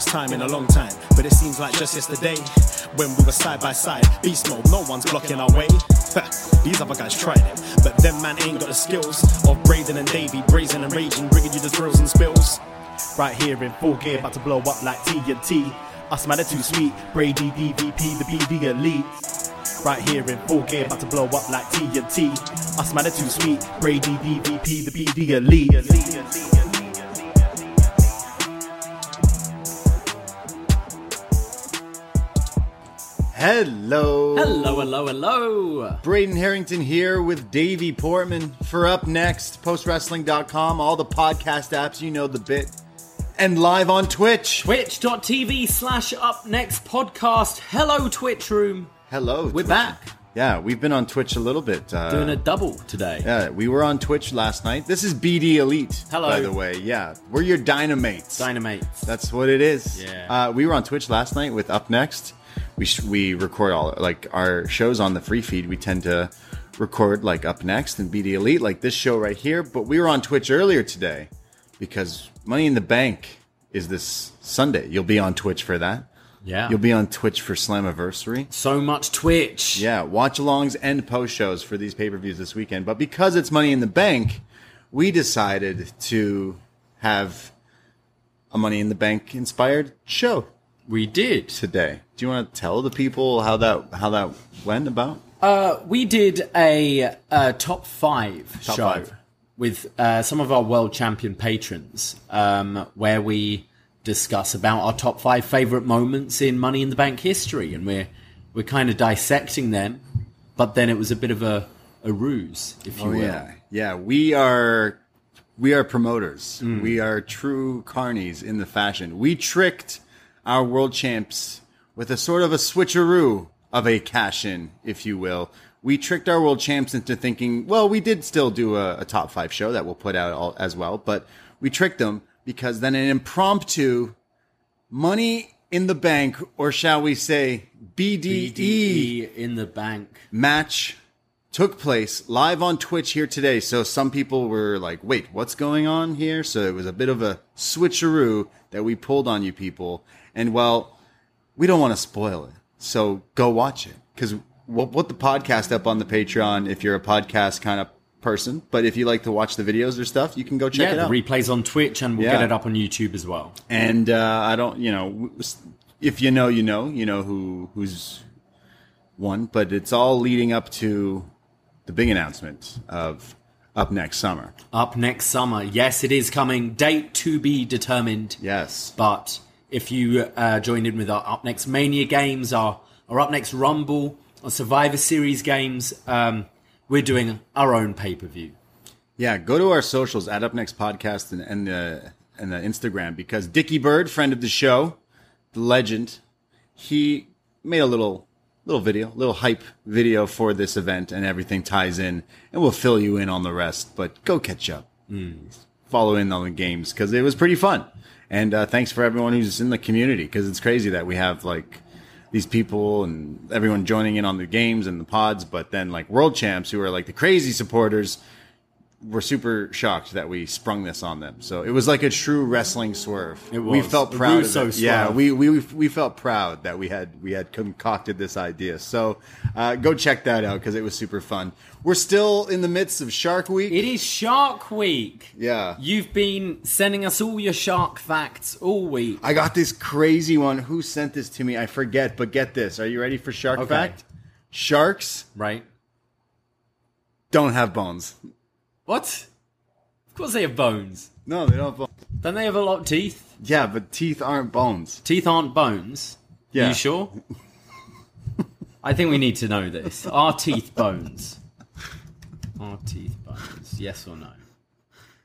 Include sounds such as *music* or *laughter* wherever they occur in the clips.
First time in a long time, but it seems like just yesterday when we were side by side. Beast mode, no one's blocking our way. These other guys tried it, but them man ain't got the skills of Braden and Davie, brazen and raging, bringing you the thrills and spills. Right here in full gear, about to blow up like TNT. Us man are too sweet, Brady DVP, the BD elite. Right here in full gear, about to blow up like TNT. Us man are too sweet, Brady DVP, the BD elite. Hello. Hello, hello, hello. Braden Herrington here with Davie Portman for Up Next, postwrestling.com, all the podcast apps, you know the bit, and live on Twitch. Twitch.tv slash up next podcast. Hello, Twitch room. Hello. We're Twitch. back. Yeah, we've been on Twitch a little bit. Uh, Doing a double today. yeah, we were on Twitch last night. This is BD Elite, Hello. by the way. Yeah, we're your dynamates. Dynamates. That's what it is. Yeah. Uh, we were on Twitch last night with Up Next. We we record all like our shows on the free feed. We tend to record like Up Next and BD Elite, like this show right here. But we were on Twitch earlier today because Money in the Bank is this Sunday. You'll be on Twitch for that. yeah. You'll be on Twitch for Slammiversary. so much Twitch. Yeah, watch alongs and post shows for these pay per views this weekend. But because it's Money in the Bank, we decided to have a Money in the Bank inspired show We did. today. Do you want to tell the people how that how that went about? Uh, we did a, uh top five Top show five. with uh, some of our world champion patrons, um, where we discuss about our top five favorite moments in Money in the Bank history, and we're we're kind of dissecting them. But then it was a bit of a, a ruse, if you Oh will. yeah, yeah. We are we are promoters. We are true carnies in the fashion. We tricked our world champs with a sort of a switcheroo of a cash in, if you will. We tricked our world champs into thinking, well, we did still do a, a top five show that we'll put out all, as well, but we tricked them because then an impromptu money in the bank, or shall we say BDE BDE in the bank. match took place live on Twitch here today. So some people were like, wait, what's going on here? So it was a bit of a switcheroo that we pulled on you people. And well, we don't want to spoil it. So go watch it because we'll put the podcast up on the Patreon if you're a podcast kind of person. But if you like to watch the videos or stuff, you can go check yeah, it out. replays on Twitch, and we'll Yeah. get it up on YouTube as well. and uh, I don't, you know, if you know, you know, you know who who's won. But it's all leading up to the big announcement of up next summer. Up next summer, yes, it is coming. Date to be determined. Yes, But if you uh, joined in with our Up Next Mania games, our, our Up Next Rumble, our Survivor Series games, um, we're doing our own pay per view. yeah. Go to our socials at Up Next Podcast and and the and the Instagram because Dickie Bird, friend of the show, the legend, he made a little little video, little hype video for this event, and everything ties in, and we'll fill you in on the rest. But go catch up, follow in on the games because it was pretty fun. And uh, thanks for everyone who's in the community because it's crazy that we have like these people and everyone joining in on the games and the pods, but then like world champs who are like the crazy supporters were super shocked that we sprung this on them. So it was like a true wrestling swerve. It We felt proud. Of Russo it. Yeah, we, we we felt proud that we had we had concocted this idea. So uh, go check that out because it was super fun. We're still in the midst of Shark Week. It is Shark Week. Yeah. You've been sending us all your shark facts all week. I got this crazy one. Who sent this to me? I forget. But get this. Are you ready for Shark Okay. Fact? Sharks Right? don't have bones. What? Of course they have bones. No, they don't have bones. Don't they have a lot of teeth? Yeah, but teeth aren't bones. Teeth aren't bones. Yeah. Are you sure? *laughs* I think we need to know this. Are teeth bones? Are teeth bones? Yes or no?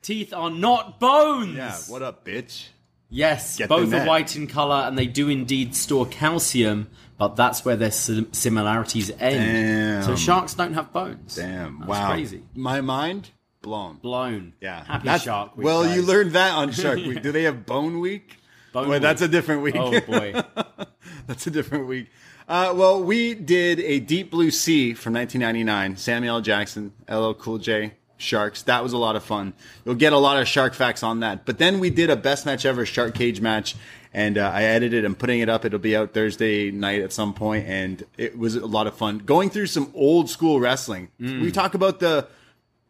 Teeth are not bones. Yeah, what up, bitch? Yes, Get both are white in color, and they do indeed store calcium, but that's where their sim- similarities end. So sharks don't have bones. Damn, That's wow. crazy. My mind blown. Blown. Yeah, Happy That's- Shark Week. Well, you learned that on Shark Week. *laughs* Do they have Bone Week? Bone Well, that's a different week. Oh boy. *laughs* that's a different week. Uh, well, we did a Deep Blue Sea from 1999. Samuel L. Jackson, LL Cool J, Sharks. That was a lot of fun. You'll get a lot of shark facts on that. But then we did a best match ever shark cage match, and uh, I edited and putting it up. It'll be out Thursday night at some point, and it was a lot of fun going through some old school wrestling. Mm. We talk about the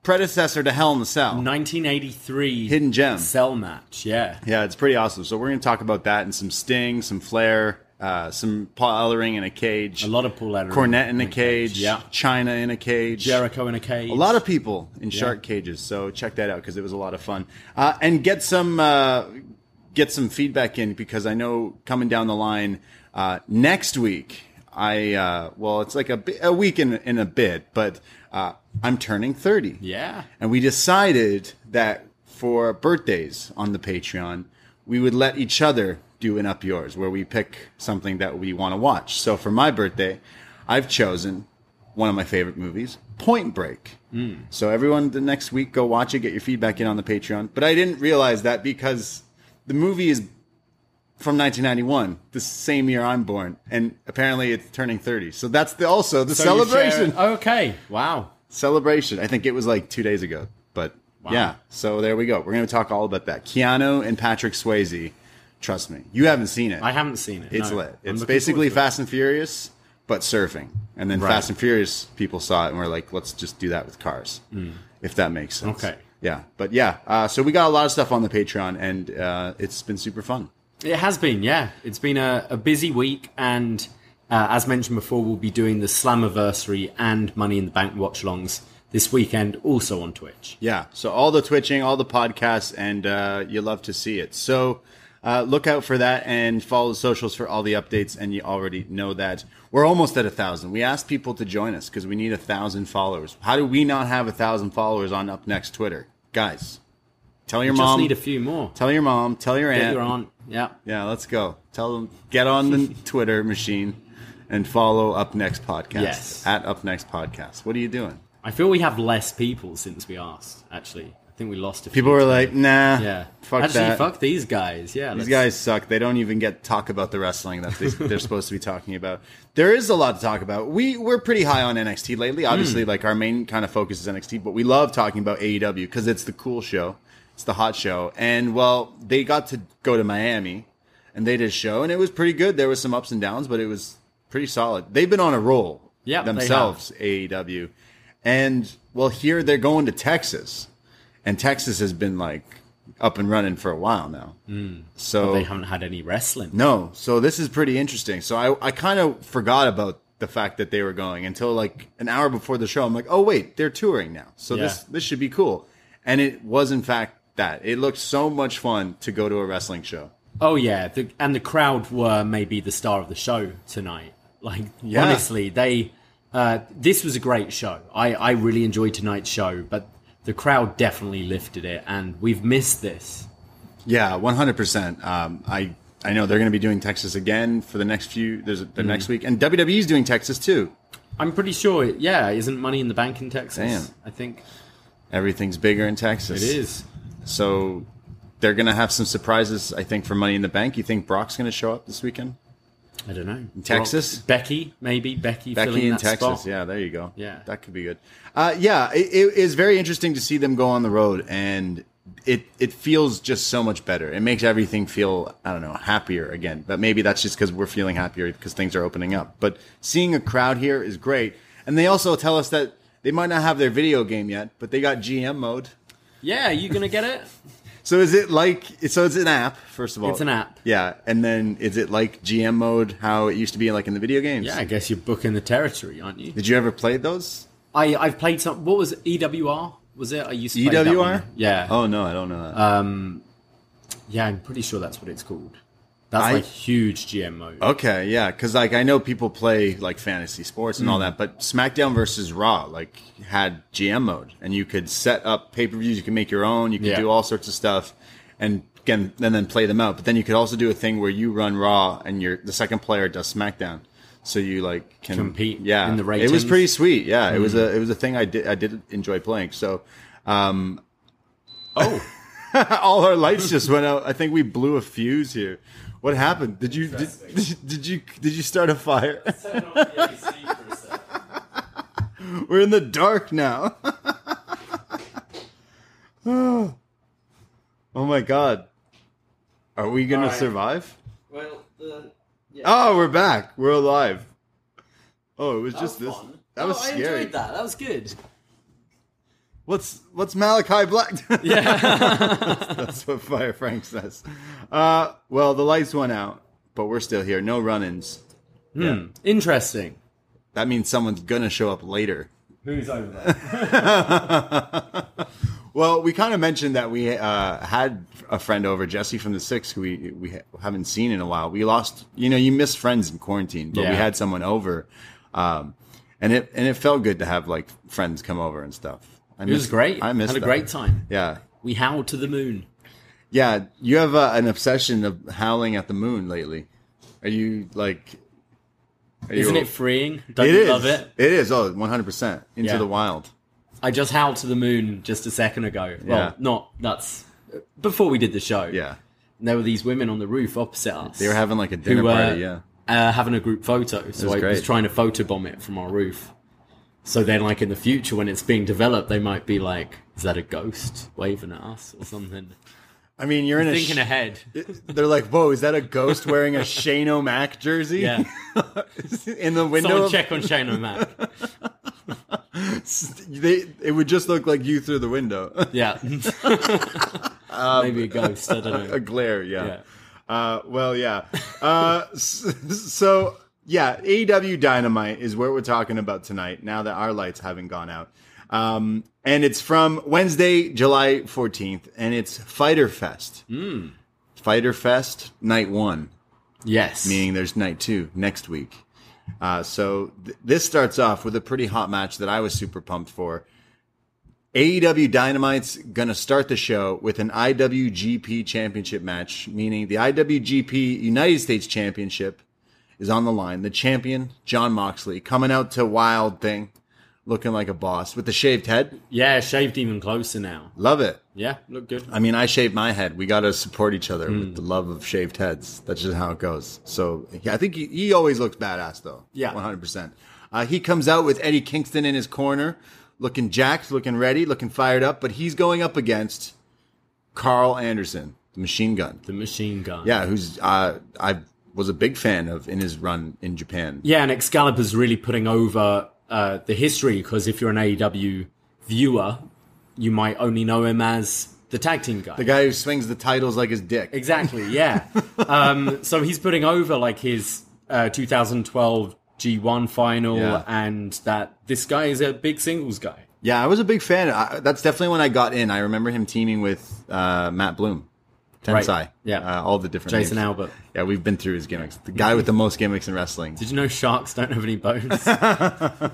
predecessor to Hell in the Cell. 1983 Hidden Gem. cell match. Yeah. Yeah, it's pretty awesome. So we're going to talk about that and some Sting, some Flair, uh, some Paul Ellering in a cage, A lot of Paul Ellering Cornette in a cage, Yeah. Chyna in a cage, Jericho in a cage. a lot of people in shark cages. So check that out because it was a lot of fun. Uh, and get some uh, get some feedback in because I know coming down the line uh, next week. I uh, well, it's like a, a week in in a bit, but uh, I'm turning thirty. Yeah. And we decided that for birthdays on the Patreon, we would let each other do an up yours where we pick something that we want to watch. So for my birthday, I've chosen one of my favorite movies, Point Break. Hmm. So everyone the next week go watch it, get your feedback in on the Patreon. But I didn't realize that because the movie is from 1991, the same year I'm born, and apparently it's turning 30. So that's the, also the So celebration Okay. Wow. Celebration. I think it was like two days ago, but yeah. So there we go. We're going to talk all about that. Keanu and Patrick Swayze. Trust me, you haven't seen it. I haven't seen it. It's no. lit. I'm It's basically to it. Fast and Furious, but surfing. And then Right. Fast and Furious people saw it and were like, let's just do that with cars, if that makes sense. Okay. Yeah, but yeah. Uh, so we got a lot of stuff on the Patreon, and uh, it's been super fun. It has been, yeah. It's been a, a busy week, and uh, as mentioned before, we'll be doing the Slammiversary and Money in the Bank watch longs this weekend, also on Twitch. Yeah. So all the twitching, all the podcasts, and uh, you love to see it. So uh, look out for that and follow the socials for all the updates. And you already know that we're almost at a thousand. We asked people to join us because we need a thousand followers. How do we not have a thousand followers on Up Next Twitter, guys? Tell your Just mom. need a few more. tell your mom. Tell your Get aunt. your aunt. Yeah. Yeah, let's go. Tell them get on the *laughs* Twitter machine and follow Up Next Podcast Yes. at Up Next Podcast. What are you doing? I feel we have less people since we asked, actually. I think we lost a few. People were like, "Nah, yeah. fuck Actually, that." fuck these guys. Yeah. These guys suck. They don't even get to talk about the wrestling that they, they're *laughs* supposed to be talking about. There is a lot to talk about. We we're pretty high on NXT lately. Obviously, Hmm. like our main kind of focus is NXT, but we love talking about AEW because it's the cool show. It's the hot show. And well, they got to go to Miami and they did a show and it was pretty good. There was some ups and downs, but it was pretty solid. They've been on a roll Yeah, themselves, AEW. And well, here they're going to Texas. And Texas has been like up and running for a while now. So Hmm. They haven't had any wrestling. no, so this is pretty interesting. So I, I kind of forgot about the fact that they were going until like an hour before the show. I'm like, oh wait, they're touring now, so this this should be cool. And it was in fact that. It looked so much fun to go to a wrestling show. Oh yeah, the, and the crowd were maybe the star of the show tonight. Like Yeah. honestly, they uh, this was a great show. I I really enjoyed tonight's show, but the crowd definitely lifted it, and we've missed this. Yeah, 100. percent um, I I know they're going to be doing Texas again for the next few. There's the Hmm. next week, and WWE's doing Texas too. I'm pretty sure. It, yeah, isn't Money in the Bank in Texas? Damn. I think Everything's bigger in Texas. it is. So they're going to have some surprises. I think for Money in the Bank. You think Brock's going to show up this weekend? I don't know. Texas? Becky, maybe Becky, filling Becky in Texas. spot. Yeah, there you go. Yeah. that could be good. Uh, yeah, it, it is very interesting to see them go on the road, and it it feels just so much better. It makes everything feel I don't know happier again. But maybe that's just because we're feeling happier because things are opening up. But seeing a crowd here is great, and they also tell us that they might not have their video game yet, but they got GM mode. Yeah, you gonna get it? *laughs* So is it like so? It's an app first of all. It's an app. Yeah, and then is it like GM mode? How it used to be like in the video games? Yeah, I guess you're booking the territory, aren't you? Did you ever play those? I I've played some. What was it? EWR? Was it? I used to play that EWR? one. Yeah. Oh no, I don't know that. Um, yeah, I'm pretty sure that's what it's called. That's I- like huge GM mode. Okay, yeah, because like I know people play like fantasy sports and all that, but SmackDown versus Raw like had GM mode, and you could set up pay per views. You can make your own. You could Yeah. do all sorts of stuff, and again, and then play them out. But then you could also do a thing where you run Raw, and you're the second player does SmackDown. So you like can Compete yeah. in the It was pretty sweet. Yeah, it was a it was a thing I did I did enjoy playing. So um, Oh, *laughs* all our lights just went out. I think we blew a fuse here. What happened? Did you did, did you did you start a fire? We're in the dark now. oh. *laughs* Oh my god. Are we gonna All right. survive? well, the, Oh, we're back. We're alive. Oh, it was just this. That was oh, I enjoyed that. That was good. What's what's Malachi Black? *laughs* Yeah. That's what Fire Frank says. Uh, well, the lights went out, but we're still here. No run-ins. Hmm. Interesting. That means someone's gonna show up later. Who's over there? Well, we kind of mentioned that we uh, had a friend over, Jesse from the Six, who we we ha- haven't seen in a while. We lost, you know, you miss friends in quarantine, but we had someone over, um, and it and it felt good to have like friends come over and stuff. I It was great. I missed Had a great time. Yeah, We howled to the moon. yeah. You have uh, an obsession of howling at the moon lately. Are you like? Are Isn't you, it freeing? Don't It you is. love it? It is. Oh, 100 percent into Yeah. the wild. I just howled to the moon just a second ago. Well, Yeah. not that's before we did the show. Yeah, And there were these women on the roof opposite us. they were having like a dinner who, uh, party. Yeah. uh, having a group photo. So was I great. was trying to photobomb it from our roof. So then, like in the future, when it's being developed, they might be like, "Is that a ghost waving at us or something?" I mean, you're in a Thinking sh- ahead. *laughs* They're like, "Whoa, is that a ghost wearing a Shane O'Mac jersey?" Yeah. *laughs* in the window. Someone of- check on Shane O'Mac. *laughs* They, it would just look like you through the window. Yeah. Maybe a ghost. I don't know. a glare, yeah. Yeah. Uh, well, yeah. Uh, so, yeah, AEW Dynamite is what we're talking about tonight. Now that our lights haven't gone out, um, and it's from Wednesday, July fourteenth, and it's Fyter Fest. Hmm. Fyter Fest night one. Yes. meaning there's night two next week. Uh, so th- this starts off with a pretty hot match that I was super pumped for. AEW Dynamite's gonna start the show with an IWGP Championship match, meaning the IWGP United States Championship is on the line. The champion Jon Moxley coming out to Wild Thing, looking like a boss with the shaved head. Yeah, shaved even closer now. Love it. Yeah, look good. I mean, I shaved my head. We got to support each other Hmm. with the love of shaved heads. That's just how it goes. So yeah, I think he, he always looks badass though. Yeah. 100%. Uh, he comes out with Eddie Kingston in his corner, looking jacked, looking ready, looking fired up, but he's going up against Karl Anderson, the machine gun. The machine gun. Yeah, who's, uh, I was a big fan of in his run in Japan. Yeah, and Excalibur's really putting over uh, the history because if you're an AEW viewer, you might only know him as the tag team guy. The guy who swings the titles like his dick. Exactly, yeah. *laughs* um, so he's putting over like his uh, 2012 G1 final Yeah. and that this guy is a big singles guy. Yeah, I was a big fan. I, that's definitely when I got in. I remember him teaming with uh, Matt Bloom, Tensai. Right. Yeah. uh, all the different Jason names. Albert. Yeah, we've been through his gimmicks. The guy with the most gimmicks in wrestling. Did you know sharks don't have any bones? *laughs*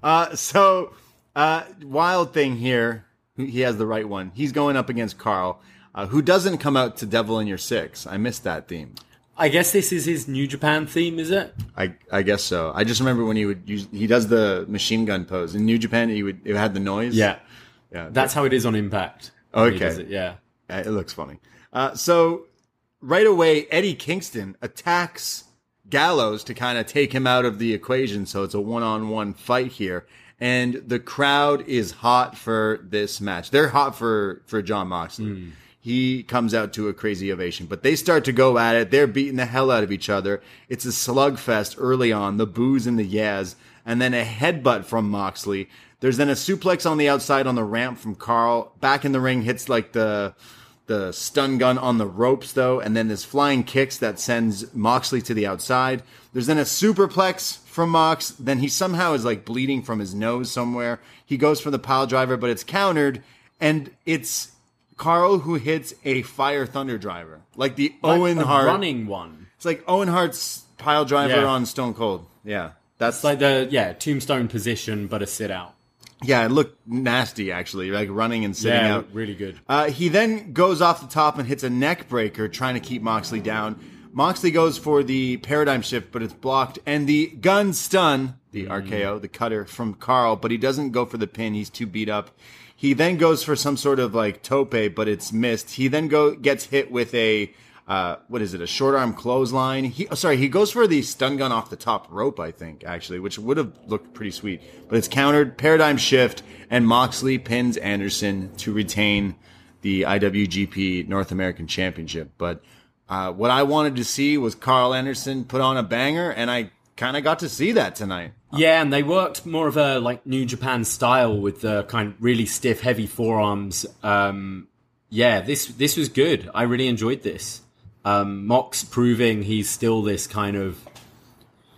Uh, so, uh, wild thing here. He has the right one. He's going up against Karl, uh, who doesn't come out to Devil in Your Six. I missed that theme. I guess this is his New Japan theme, is it? I I guess so. I just remember when he would use he does the machine gun pose in New Japan. He would it had the noise. Yeah. yeah. That's how it is on Impact. Okay. it, Yeah. Uh, It looks funny. Uh, so right away, Eddie Kingston attacks Gallows to kind of take him out of the equation. So it's a one-on-one fight here, and the crowd is hot for this match. They're hot for for Jon Moxley. He comes out to a crazy ovation, but they start to go at it. They're beating the hell out of each other. It's a slugfest early on, the boos and the yas, and then a headbutt from Moxley. There's then a suplex on the outside on the ramp from Karl. Back in the ring, hits like the the stun gun on the ropes though, and then this flying kicks that sends Moxley to the outside. There's then a superplex from Mox. Then he somehow is like bleeding from his nose somewhere. He goes for the pile driver, but it's countered, and it's Karl who hits a fire thunder driver, like the Like Owen Hart. running one. It's like Owen Hart's pile driver Yeah. on Stone Cold. Yeah, that's It's like the yeah tombstone position, but a sit out. Yeah. It looked nasty actually, like running and sitting Yeah, out. really good. Uh, he then goes off the top and hits a neck breaker, trying to keep Moxley down. Moxley goes for the paradigm shift, but it's blocked, and the gun stun, the RKO, the cutter from Karl, but he doesn't go for the pin. He's too beat up. He then goes for some sort of like tope, but it's missed. He then go gets hit with a uh, what is it? A short arm clothesline. He oh, sorry, he goes for the stun gun off the top rope, I think actually, which would have looked pretty sweet, but it's countered. Paradigm shift, and Moxley pins Anderson to retain the IWGP North American Championship. But uh, what I wanted to see was Karl Anderson put on a banger, and I kind of got to see that tonight. Yeah, and they worked more of a like New Japan style with the kind of really stiff, heavy forearms. Um, yeah, this this was good. I really enjoyed this. Um, Mox proving he's still this kind of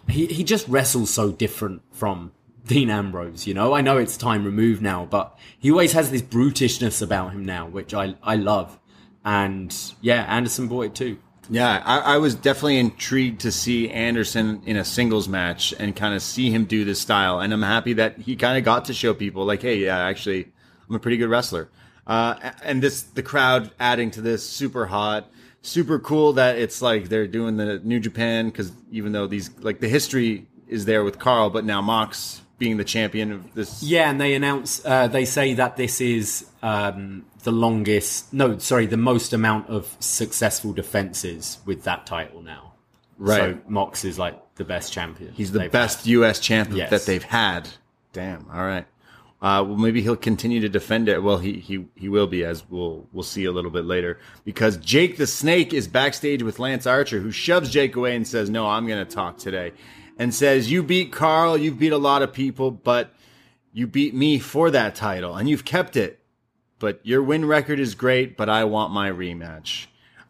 he he just wrestles so different from Dean Ambrose. You know, I know it's time removed now, but he always has this brutishness about him now, which I I love. And yeah, Anderson bought it too. Yeah, I, I was definitely intrigued to see Anderson in a singles match and kind of see him do this style. And I'm happy that he kind of got to show people, like, hey, yeah, actually, I'm a pretty good wrestler. Uh, and this, the crowd adding to this, super hot, super cool that it's like they're doing the New Japan because even though these, like, the history is there with Karl, but now Mox being the champion of this. Yeah, and they announce uh, they say that this is um, the longest, no, sorry, the most amount of successful defenses with that title now. Right. So Mox is like the best champion. He's the best had. U.S. champion Yes. that they've had. Damn. All right. Uh, well, maybe he'll continue to defend it. Well, he he he will be, as we'll we'll see a little bit later, because Jake the Snake is backstage with Lance Archer, who shoves Jake away and says, "No, I'm going to talk today," and says, "You beat Karl, you've beat a lot of people, but you beat me for that title, and you've kept it. But your win record is great, but I want my rematch."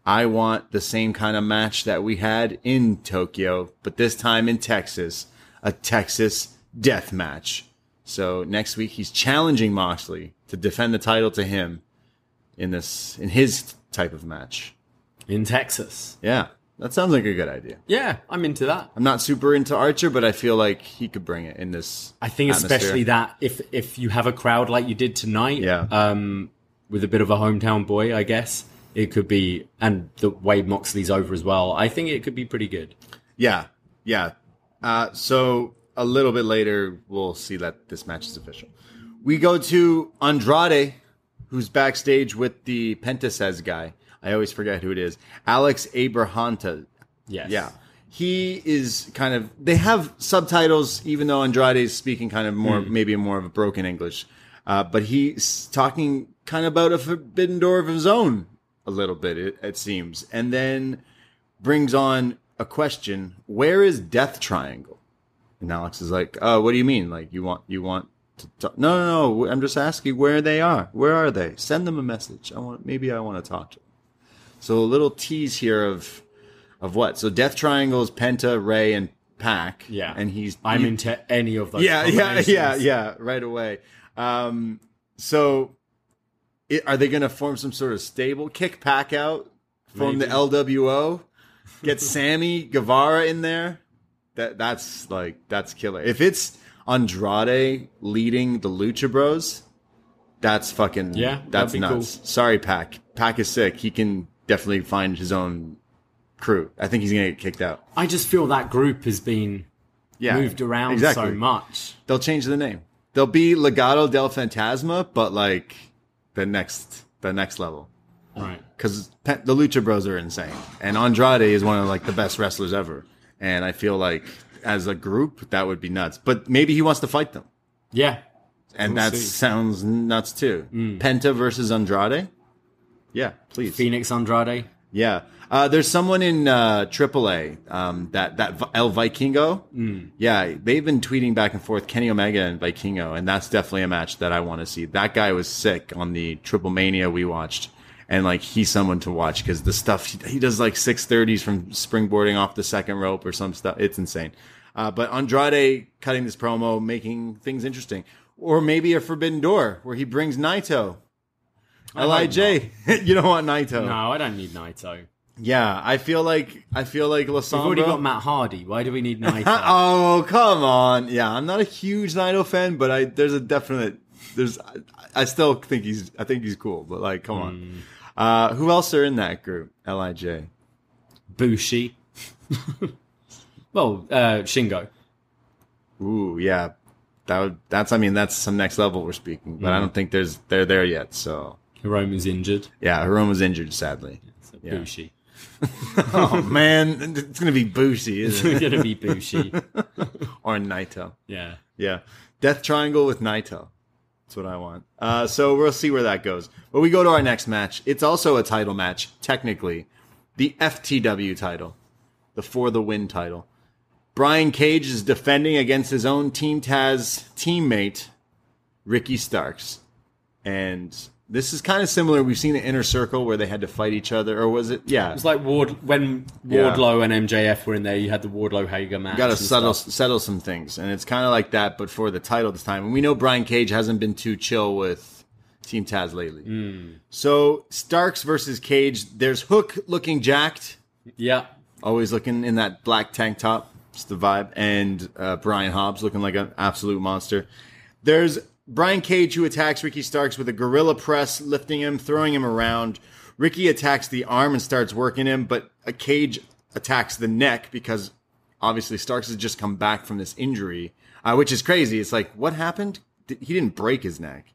I want the same kind of match that we had in Tokyo, but this time in Texas, a Texas death match. So next week he's challenging Moxley to defend the title to him in this in his type of match. in Texas. Yeah, that sounds like a good idea. Yeah, I'm into that. I'm not super into Archer, but I feel like he could bring it in this. I think atmosphere. especially that if if you have a crowd like you did tonight, Yeah. um, with a bit of a hometown boy, I guess it could be, and the way Moxley's over as well. I think it could be pretty good. Yeah, yeah. Uh, so a little bit later, we'll see that this match is official. We go to Andrade, who's backstage with the Pentasez guy. I always forget who it is. Alex Abrahantes. Yes. Yeah. He is kind of. They have subtitles, even though Andrade is speaking kind of more, maybe more of a broken English. Uh, but he's talking kind of about a forbidden door of his own a little bit, it, it seems. And then brings on a question Where is Death Triangle? And Alex is like, Oh, what do you mean? Like, you want, you want to talk? No, no, no. I'm just asking where they are. Where are they? Send them a message. I want, maybe I want to talk to them. So a little tease here of, of what? So Death Triangle is Penta, Rey, and Pac. Yeah. And he's, I'm he- into any of those. yeah, yeah, yeah, yeah, right away. Um, so it, are they going to form some sort of stable? Kick Pac out, form Maybe. the LWO, get Sammy Guevara in there. That that's like that's killer. If it's Andrade leading the Lucha Bros, that's fucking Yeah, That's nuts. Sorry, Pac. Pac is sick. He can definitely find his own crew. I think he's gonna get kicked out. I just feel that group has been Yeah, moved around exactly. so much. They'll change the name. They'll be Legado del Fantasma, but like the next the next level. Right. Because the Lucha Bros are insane, and Andrade is one of like the best wrestlers ever. And I feel like as a group that would be nuts. But maybe he wants to fight them, Yeah. and We'll that see. sounds nuts too. Penta versus Andrade. Yeah, please. Phoenix Andrade. Yeah. Uh, there's someone in uh, AAA, um, that that El Vikingo. Mm. Yeah, they've been tweeting back and forth Kenny Omega and Vikingo, and that's definitely a match that I want to see. That guy was sick on the Triple Mania we watched, and like he's someone to watch because the stuff he, he does like six thirties from springboarding off the second rope or some stuff. It's insane. Uh, but Andrade cutting this promo, making things interesting, or maybe a Forbidden Door where he brings Naito. Lij, *laughs* you don't want Naito. No, I don't need Naito. Yeah, I feel like I feel like We've already got Matt Hardy. Why do we need *laughs* Naito? oh come on! Yeah, I'm not a huge Naito fan, but I there's a definite there's I, I still think he's I think he's cool, but like come Hmm. on. Uh, who else are in that group? Lij. Bushi. well, uh, Shingo. Ooh, yeah, that would that's I mean that's some next level we're speaking, but I Hmm. don't think there's they're there yet. So Hiromu's injured. yeah, Hiromu's injured sadly. So Yeah. Bushi. *laughs* oh man, it's gonna be Bushi, isn't It's gonna be Bushi. *laughs* or Naito. Yeah. Yeah. Death Triangle with Naito. That's what I want. Uh, so we'll see where that goes. But we go to our next match. It's also a title match, technically. The FTW title. The For the Win title. Brian Cage is defending against his own Team Taz teammate, Ricky Starks. And this is kind of similar. We've seen the Inner Circle where they had to fight each other. Or was it? Yeah. It's like Ward when Yeah. Wardlow and MJF were in there. You had the Wardlow Hager match. You got to and settle stuff. settle some things, and it's kind of like that, but for the title this time. And we know Brian Cage hasn't been too chill with Team Taz lately. Hmm. So Starks versus Cage. There's Hook looking jacked, Yeah. always looking in that black tank top. It's the vibe, and uh, Brian Hobbs looking like an absolute monster. There's Brian Cage who attacks Ricky Starks with a gorilla press, lifting him, throwing him around. Ricky attacks the arm and starts working him, but a Cage attacks the neck because obviously Starks has just come back from this injury, uh, which is crazy. It's like, what happened? Did, he didn't break his neck.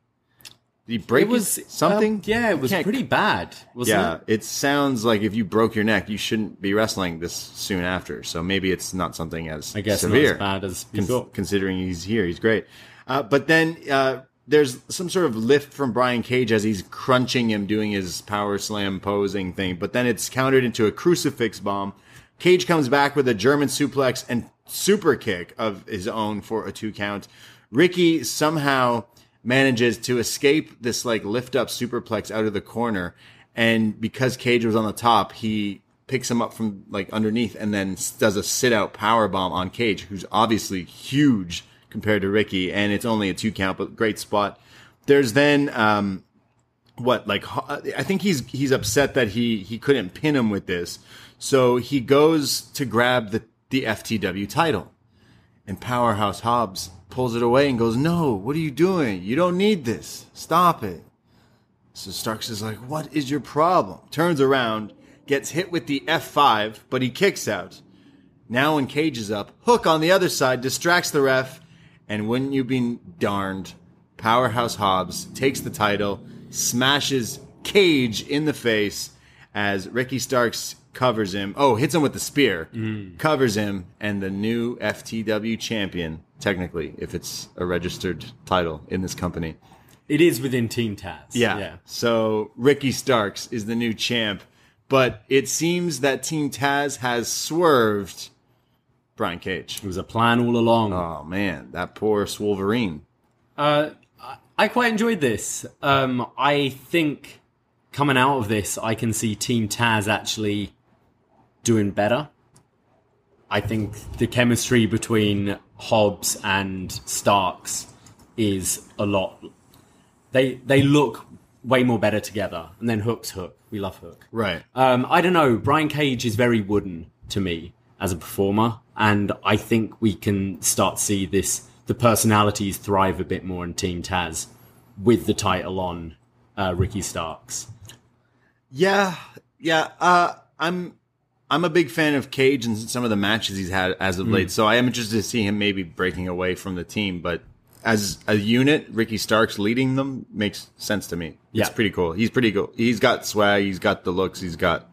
Did he break It was something? um, yeah, it was pretty bad, wasn't yeah, it? it sounds like if you broke your neck, you shouldn't be wrestling this soon after. So maybe it's not something as I guess severe. not as bad as Con- considering he's here, he's great. Uh, but then uh, there's some sort of lift from Brian Cage as he's crunching him, doing his power slam posing thing. But then it's countered into a crucifix bomb. Cage comes back with a German suplex and super kick of his own for a two count. Ricky somehow manages to escape this like lift up superplex out of the corner. And because Cage was on the top, he picks him up from like underneath and then does a sit out power bomb on Cage, who's obviously huge compared to Ricky. And it's only a two count, but great spot. There's then, um, what like I think he's he's upset that he he couldn't pin him with this, so he goes to grab the the FTW title, and Powerhouse Hobbs pulls it away and goes, "No, what are you doing? You don't need this. Stop it." So Starks is like, "What is your problem?" Turns around, gets hit with the F5, but he kicks out. Now when Cage is up, Hook on the other side distracts the ref, and wouldn't you be darned, Powerhouse Hobbs takes the title, smashes Cage in the face as Ricky Starks covers him. Oh, hits him with the spear, mm. covers him, and the new FTW champion, technically, if it's a registered title in this company. It is within Team Taz. Yeah. Yeah. So Ricky Starks is the new champ, but it seems that Team Taz has swerved Brian Cage. It was a plan all along. Oh man, that poor Swolverine. Uh, I- I quite enjoyed this. Um, I think coming out of this, I can see Team Taz actually doing better. I think the chemistry between Hobbs and Starks is a lot. They they look way more better together. And then Hook's Hook. We love Hook. Right. Um, I don't know. Brian Cage is very wooden to me as a performer, and I think we can start to see this the personalities thrive a bit more in Team Taz with the title on uh, Ricky Starks. Yeah, yeah. Uh, I'm I'm a big fan of Cage and some of the matches he's had as of late. So I am interested to see him maybe breaking away from the team. But as a unit, Ricky Starks leading them makes sense to me. Yeah. It's pretty cool. He's pretty cool. He's got swag. He's got the looks. He's got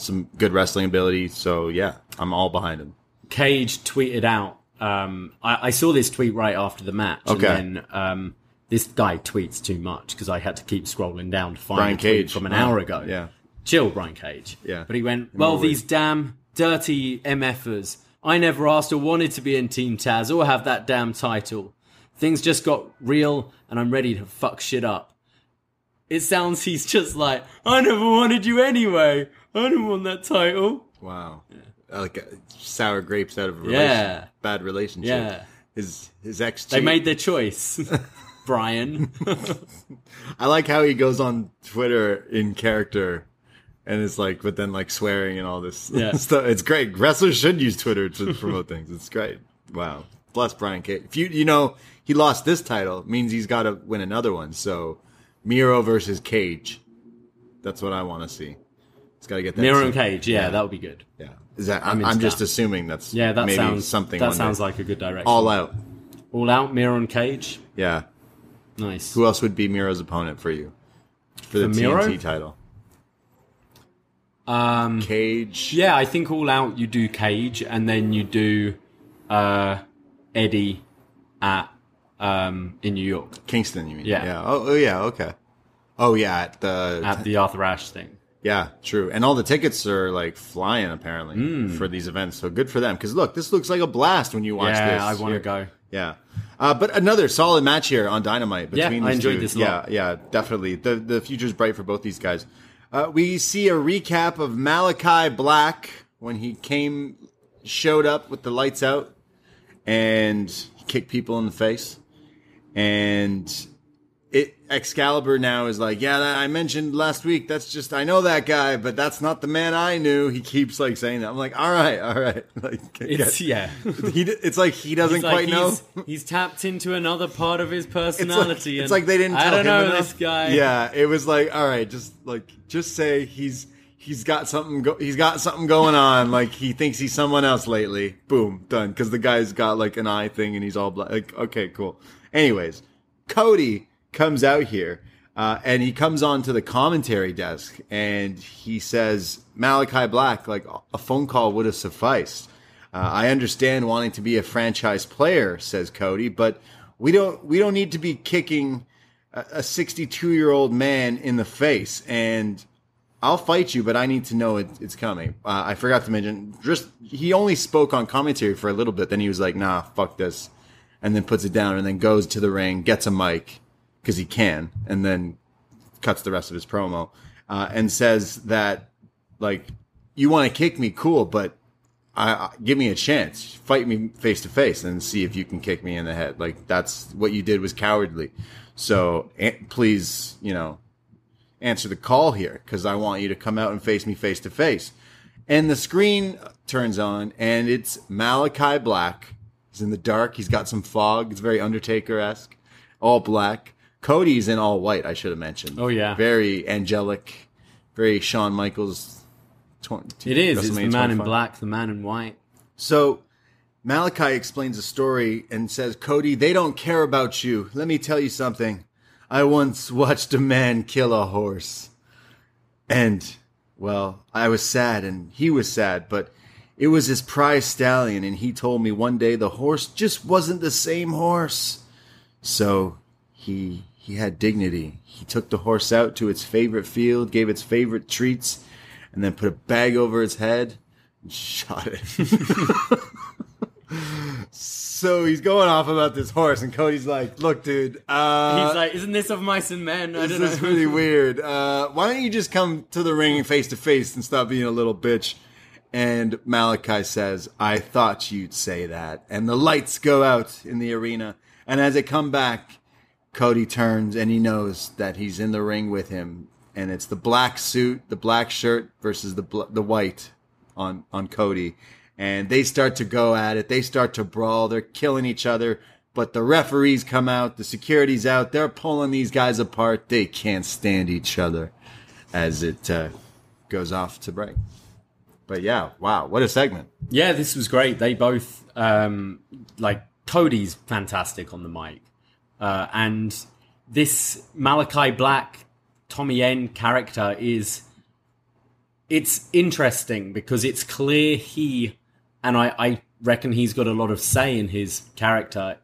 some good wrestling ability. So yeah, I'm all behind him. Cage tweeted out. Um, I, I saw this tweet right after the match. Okay. And then um, this guy tweets too much because I had to keep scrolling down to find Brian a tweet Cage. from an hour ago. yeah. Chill, Brian Cage. Yeah. But he went, well, these damn dirty MFers. I never asked or wanted to be in Team Taz or have that damn title. Things just got real and I'm ready to fuck shit up. It sounds he's just like, I never wanted you anyway. I didn't want that title. Wow. Like uh, sour grapes out of a Yeah. bad relationship. Yeah. His his ex. They made their choice. *laughs* Brian. I like how he goes on Twitter in character and it's like, but then like swearing and all this Yeah. *laughs* stuff. It's great. Wrestlers should use Twitter to promote things. It's great. Wow. Bless Brian Cage. If you you know he lost this title, means he's got to win another one. So Miro versus Cage. That's what I want to see. He's got to get that. Miro soon. and Cage. Yeah, that would be good. Yeah. Is that? I'm, into I'm just that. assuming that's Yeah, that maybe sounds something. That sounds day. like a good direction. all out. All out. Miro and Cage. Yeah. Nice. Who else would be Miro's opponent for you for the For Miro? TNT title? Um, Cage. yeah, I think all out. You do Cage, and then you do uh, Eddie at um, in New York Kingston, you mean? Yeah. Yeah. Oh, oh yeah. Okay. Oh yeah. At the at the Arthur Ashe thing. Yeah, true. And all the tickets are like flying apparently Hmm. for these events. So good for them. Because look, this looks like a blast when you watch yeah, this. I want to go. Yeah. Uh, but another solid match here on Dynamite Yeah, between I enjoyed two. this Yeah, lot. yeah, definitely. The the future's bright for both these guys. Uh, we see a recap of Malachi Black when he came, showed up with the lights out, and kicked people in the face. And it Excalibur now is like, yeah, that I mentioned last week. That's just I know that guy, but that's not the man I knew. He keeps like saying that. I'm like, all right, all right. *laughs* Like, It's yeah. *laughs* he, it's like he doesn't like, quite know. he's, he's tapped into another part of his *laughs* It's like, personality. it's like they didn't. I don't know enough. this guy. Yeah, it was like, all right, just like just say he's he's got something. Go- he's got something going on. Like he thinks he's someone else lately. Boom, done. Because the guy's got like an eye thing and he's all black. Like okay, cool. Anyways, Cody comes out here. Uh, and he comes on to the commentary desk and he says, Malachi Black, like a phone call would have sufficed. Uh, I understand wanting to be a franchise player, says Cody, but we don't we don't need to be kicking a 62 year old man in the face. And I'll fight you, but I need to know it, it's coming. Uh, I forgot to mention, just he only spoke on commentary for a little bit. Then he was like, "Nah, fuck this," and then puts it down, and then goes to the ring, gets a mic because he can, and then cuts the rest of his promo uh, and says that like you want to kick me, cool, but I, I give me a chance, fight me face to face, and see if you can kick me in the head. Like that's what you did was cowardly. So eh, please, you know, answer the call here because I want you to come out and face me face to face. And the screen turns on, and it's Malachi Black. He's in the dark. He's got some fog. It's very Undertaker esque, all black. Cody's in all white. I should have mentioned. Oh, yeah. very angelic, very Shawn Michaels. Tw- It is. It's the man in black, the man in white. So Malachi explains the story and says, Cody, they don't care about you. Let me tell you something. I once watched a man kill a horse. And, well, I was sad and he was sad, but it was his prize stallion. And he told me one day the horse just wasn't the same horse. So he, he had dignity. He took the horse out to its favorite field, gave its favorite treats, and then put a bag over its head and *laughs* shot it. so he's going off about this horse, and Cody's like, "Look, dude, uh, He's like, isn't this of mice and men? I this don't is know. really *laughs* weird. Uh, why don't you just come to the ring face to face and stop being a little bitch?" And Malachi says, "I thought you'd say that." And the lights go out in the arena, and as they come back, Cody turns and he knows that he's in the ring with him, and it's the black suit, the black shirt versus the bl- the white on on Cody, and they start to go at it. They start to brawl. They're killing each other. But the referees come out, the security's out. They're pulling these guys apart. They can't stand each other as it uh, goes off to break. But yeah, wow, what a segment. Yeah, this was great. They both um, like Cody's fantastic on the mic, uh, and this Malachi Black Tommy End character is it's interesting because it's clear he and I, I reckon he's got a lot of say in his character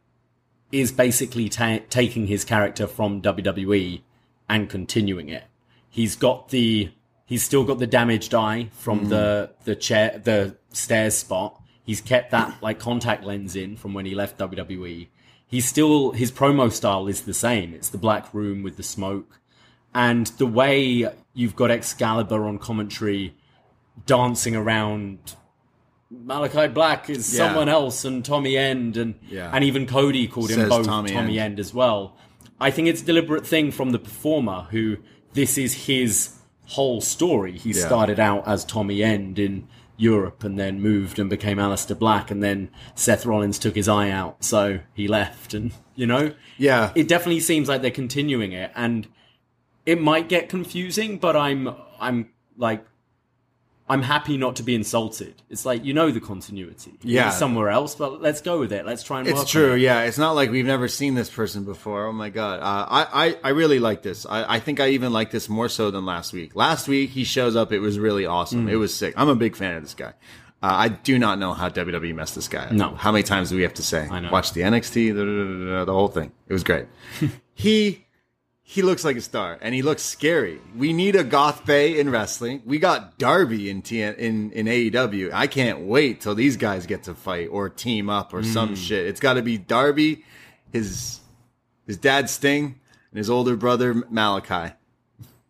is basically ta- taking his character from WWE and continuing it. He's got the he's still got the damaged eye from the the chair the stairs spot. He's kept that like contact lens in from when he left WWE. He's still his promo style is the same. It's the black room with the smoke. And the way you've got Excalibur on commentary dancing around Malachi Black is Yeah. someone else and Tommy End and Yeah. and even Cody called him both Tommy Tommy, End. End. as well. I think it's a deliberate thing from the performer who this is his whole story. He Yeah. started out as Tommy End in Europe and then moved and became Aleister Black and then Seth Rollins took his eye out so he left and you know Yeah. it definitely seems like they're continuing it and it might get confusing but i'm i'm like i'm happy not to be insulted it's like you know the continuity Yeah. It's somewhere else but let's go with it let's try and It's true, it. yeah. It's not like we've never seen this person before. Oh my god, uh, I, I I really like this. I, I think I even like this more so than last week. Last week he shows up, it was really awesome. Mm. It was sick. I'm a big fan of this guy. Uh, I do not know how WWE messed this guy up. No. How many times do we have to say? I know. Watch the NXT, the whole thing. It was great. *laughs* he he looks like a star and he looks scary. We need a Goth Bay in wrestling. We got Darby in TN, in in AEW. I can't wait till these guys get to fight or team up or some hmm. shit. It's got to be Darby, his his dad Sting, and his older brother Malachi.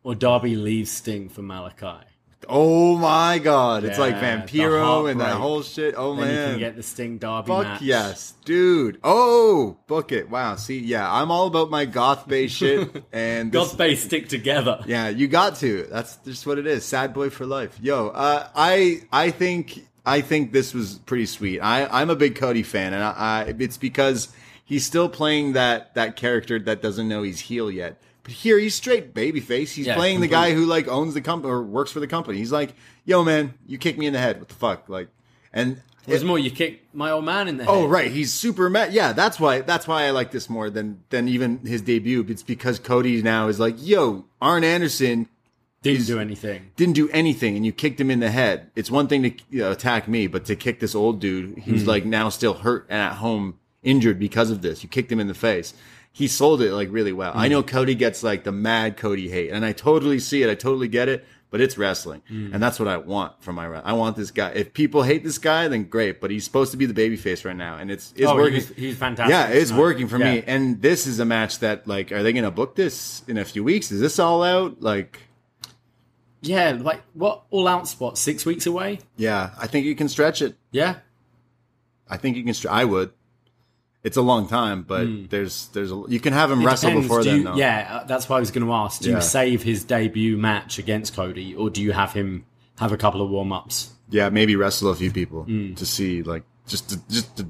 or darby leaves sting for malachi Oh my god, it's like Yeah, Vampiro and that whole shit. Oh then you can get the sting darby Fuck match yes, dude. Oh, book it. Wow. See, yeah, I'm all about my goth bay shit *laughs* and this- god bay stick together Yeah, you got to. That's just what it is. Sad boy for life. Yo, uh, I I think I think this was pretty sweet. I I'm a big Cody fan, and I, I it's because he's still playing that that character that doesn't know he's heel yet. But here he's straight babyface. He's Yeah, playing the guy who like owns the company or works for the company. He's like, yo man, you kicked me in the head. What the fuck? Like, and it more you kicked my old man in the head Oh right, he's super mad. Yeah, that's why that's why I like this more than than even his debut. It's because Cody now is like, yo, Arn Anderson didn't do anything didn't do anything and you kicked him in the head. It's one thing to you know, attack me, but to kick this old dude who's Hmm. like now still hurt and at home injured because of this. You kicked him in the face. He sold it like really well. Hmm. I know Cody gets like the mad Cody hate and I totally see it. I totally get it, but it's wrestling. Hmm. And that's what I want from my, I want this guy. If people hate this guy, then great, but he's supposed to be the baby face right now. And it's, it's Oh, working. he's- he's fantastic Yeah, it's tonight. working for me. And this is a match that like, are they going to book this in a few weeks? Is this all out? Like, yeah like what all out spot six weeks away yeah, I think you can stretch it. yeah I think you can. Str- I would. It's a long time, but there's there's a, you can have him. It wrestle depends. before Do then. you- though. Yeah, that's what I was going to ask. Do Yeah. you save his debut match against Cody, or do you have him have a couple of warm ups? yeah, maybe wrestle a few people Hmm. to see like just to, just to,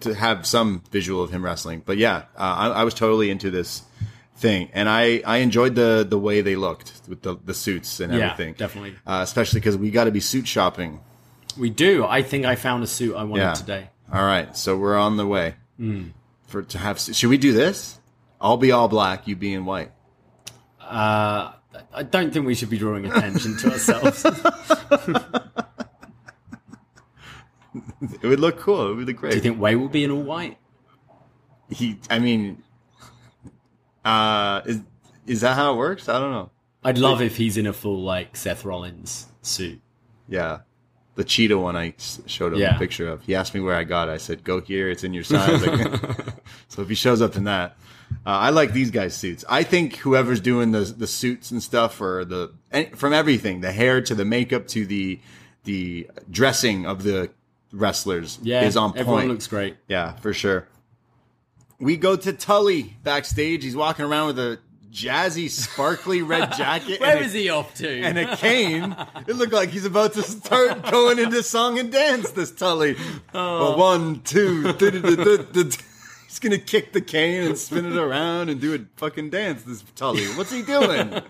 to have some visual of him wrestling. But yeah, uh, I, I was totally into this thing, and I I enjoyed the the way they looked with the the suits and Yeah, everything. definitely. uh, especially because we got to be suit shopping. We do. I think I found a suit I wanted Yeah. today. All right, so we're on the way Hmm. for to have. Should we do this? I'll be all black, you be in white. Uh, I don't think we should be drawing attention to ourselves. *laughs* It would look cool. It would look great. do you think Way will be in all white? he i mean uh is is that how it works i don't know I'd love if he's in a full like Seth Rollins suit. yeah the cheetah one I showed him Yeah. a picture of he asked me where i got it i said go here it's in your size Like- *laughs* so if he shows up in that uh, i like these guys suits i think whoever's doing the the suits and stuff or the from everything the hair to the makeup to the the dressing of the wrestlers Yeah, is on point. everyone looks great. Yeah, for sure. We go to Tully backstage. He's walking around with a jazzy, sparkly red *laughs* jacket. Where is a, he off to? And a cane. It looked like he's about to start *laughs* going into song and dance. This Tully. Oh. Well, one, two. He's gonna kick the cane and spin it around and do a fucking dance. This Tully. What's he doing?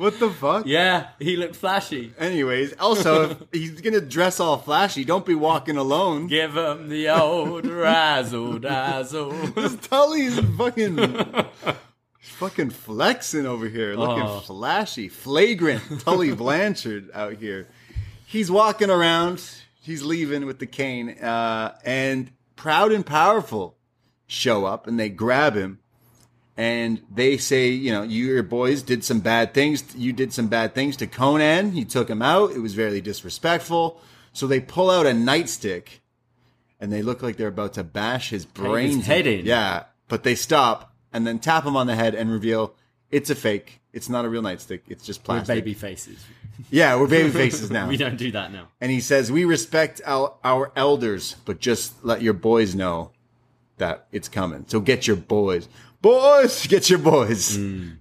What the fuck? Yeah, he looked flashy. Anyways, also, if he's gonna dress all flashy, don't be walking alone. Give him the old razzle dazzle. *laughs* This Tully's fucking fucking flexing over here, looking Oh. flashy, flagrant. Tully *laughs* Blanchard out here. He's walking around. He's leaving with the cane, uh, and proud and powerful show up and they grab him and they say, you know, you your boys did some bad things. You did some bad things to Conan. You took him out. It was very disrespectful. So they pull out a nightstick and they look like they're about to bash his brains head in. Yeah, but they stop and then tap him on the head and reveal it's a fake. It's not a real nightstick. It's just plastic. baby faces. Yeah, we're baby *laughs* faces now. We don't do that now. And he says, "We respect our, our elders, but just let your boys know that it's coming. So get your boys, boys, *laughs* get your boys,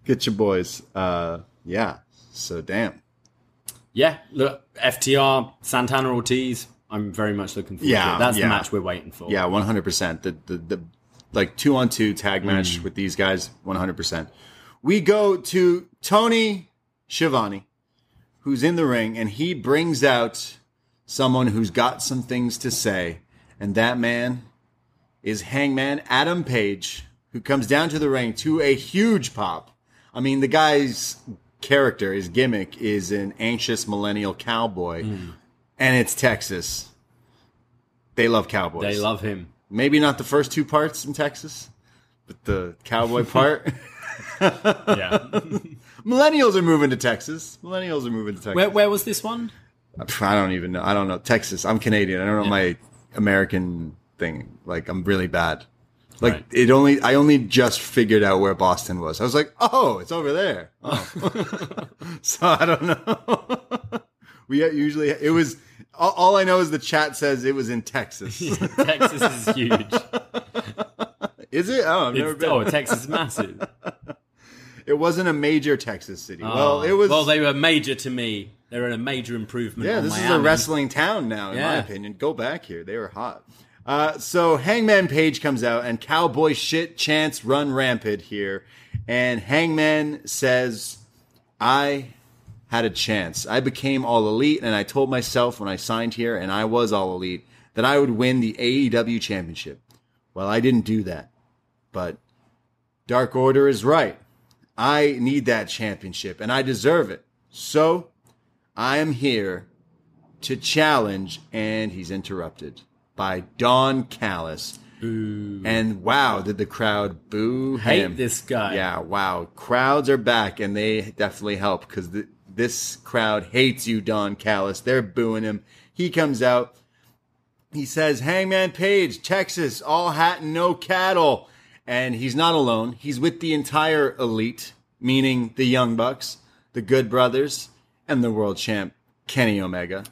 get your boys. Uh, yeah. So damn. Yeah, look, FTR, Santana Ortiz. I'm very much looking forward Yeah, to it. That's yeah. the match we're waiting for. Yeah, one hundred percent. The the the like two on two tag match Mm. with these guys, one hundred percent. We go to Tony Schiavone, who's in the ring, and he brings out someone who's got some things to say, and that man is Hangman Adam Page, who comes down to the ring to a huge pop. I mean, the guy's character, his gimmick, is an anxious millennial cowboy, Mm. and it's Texas. They love cowboys. They love him. Maybe not the first two parts in Texas, but the cowboy *laughs* part. Yeah. *laughs* Millennials are moving to Texas. Millennials are moving to Texas. where, where was this one? I don't even know. I don't know. Texas. I'm Canadian. I don't know my American thing. Like I'm really bad. Like Right. it only. I only just figured out where Boston was. I was like, oh, it's over there. Oh. *laughs* so I don't know. we usually it was. All, all I know is the chat says it was in Texas. *laughs* Texas is huge. is it? Oh, I've never It's, been. oh, Texas is massive. It wasn't a major Texas city. well, it was. Well, they were major to me. They were a major improvement. Yeah, this is a wrestling town now, in my opinion. Go back here; they were hot. Uh, so Hangman Page comes out, and cowboy shit chants run rampant here. And Hangman says, "I had a chance. I became all elite, and I told myself when I signed here, and I was all elite, that I would win the AEW championship. Well, I didn't do that, but Dark Order is right. I need that championship, and I deserve it. So." I am here to challenge, and he's interrupted by Don Callis. And wow, did the crowd boo Hate him? this guy. Yeah, wow. Crowds are back, and they definitely help because this crowd hates you, Don Callis. They're booing him. He comes out. He says, Hangman Page, Texas, all hat and no cattle. And he's not alone. He's with the entire elite, meaning the Young Bucks, the Good Brothers, and the world champ, Kenny Omega.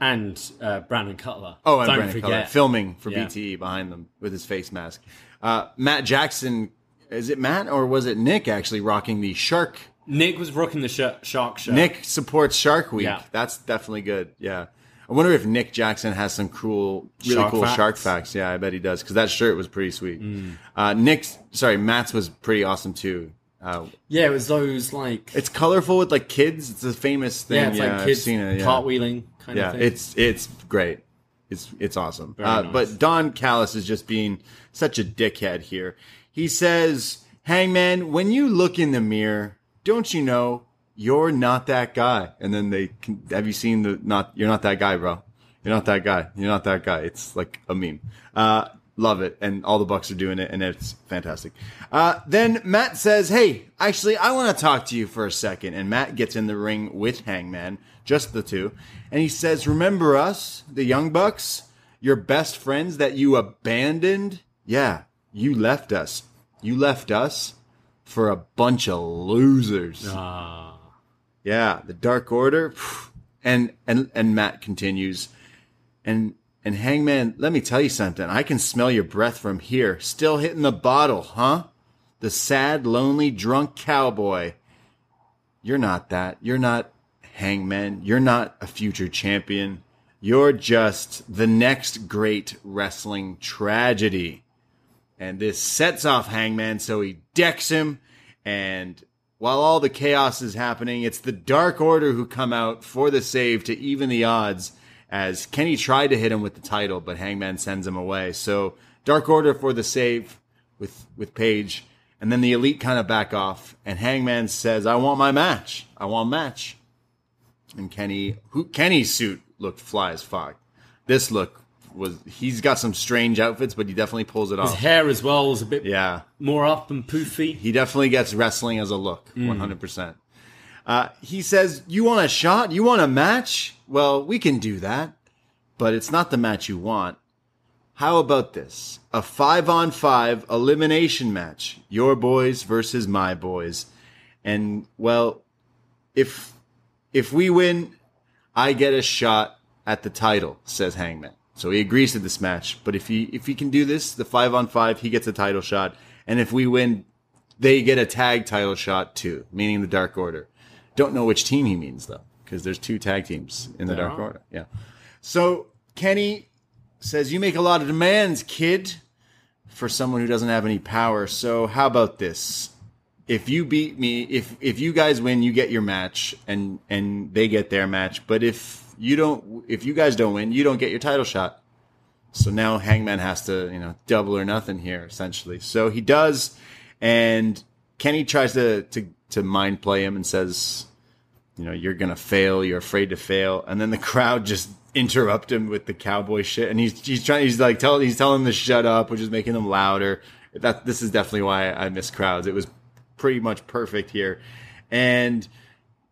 and uh, Brandon Cutler. Oh, and don't Brandon forget. Cutler, filming for Yeah. BTE behind them with his face mask. Uh, Matt Jackson, is it Matt or was it Nick actually rocking the shark? Nick was rocking the sh- shark shirt. Nick supports Shark Week. Yeah. That's definitely good. Yeah. I wonder if Nick Jackson has some cool, really Shark cool facts? shark facts. Yeah, I bet he does because that shirt was pretty sweet. Mm. Uh, Nick's, sorry, Matt's was pretty awesome too. Uh, Yeah, it was those like it's colorful with like kids. It's a famous thing. yeah, it's like I've kids seen it, yeah. cartwheeling kind yeah, of thing. it's it's great. It's it's awesome. Uh, nice. But Don Callis is just being such a dickhead here. He says, "Hangman, when you look in the mirror, don't you know you're not that guy?" And then they can, have you seen the not you're not that guy, bro. You're not that guy. You're not that guy. It's like a meme. Uh, love it, and all the Bucks are doing it, and it's fantastic. Uh, then Matt says, "Hey, actually, I want to talk to you for a second. And Matt gets in the ring with Hangman, just the two, and he says, "Remember us, the Young Bucks, your best friends that you abandoned? Yeah, you left us. You left us for a bunch of losers." Ah. Yeah, the Dark Order. And and and Matt continues, and and Hangman, let me tell you something. I can smell your breath from here. Still hitting the bottle, huh? The sad, lonely, drunk cowboy. You're not that. You're not Hangman. You're not a future champion. You're just the next great wrestling tragedy. And this sets off Hangman, so he decks him. And while all the chaos is happening, it's the Dark Order who come out for the save to even the odds. As Kenny tried to hit him with the title, but Hangman sends him away. So Dark Order for the save with with Page, and then the Elite kind of back off, and Hangman says, "I want my match. I want match." And Kenny, who Kenny's suit looked fly as fuck. This look was he's got some strange outfits, but he definitely pulls it off. His hair as well was a bit Yeah, more up and poofy. he definitely gets wrestling as a look, one hundred percent. Uh, he says, "You want a shot? You want a match? Well, we can do that, but it's not the match you want. How about this? A five on five elimination match. Your boys versus my boys. And well, if if we win, I get a shot at the title, says Hangman. So he agrees to this match. But if he if he can do this, the five on five, he gets a title shot. And if we win, they get a tag title shot too, meaning the Dark Order. Don't know which team he means though, because there's two tag teams in the There Dark are. Order. Yeah. So Kenny says, You make a lot of demands, kid, for someone who doesn't have any power. So how about this? If you beat me, if if you guys win, you get your match and and they get their match. But if you don't if you guys don't win, you don't get your title shot. So now Hangman has to, you know, double or nothing here, essentially. So he does, and Kenny tries to to to mind play him and says, you know, you're gonna fail. You're afraid to fail, and then the crowd just interrupt him with the cowboy shit, and he's he's trying. He's like telling he's telling them to shut up, which is making them louder. That this is definitely why I miss crowds. It was pretty much perfect here, and.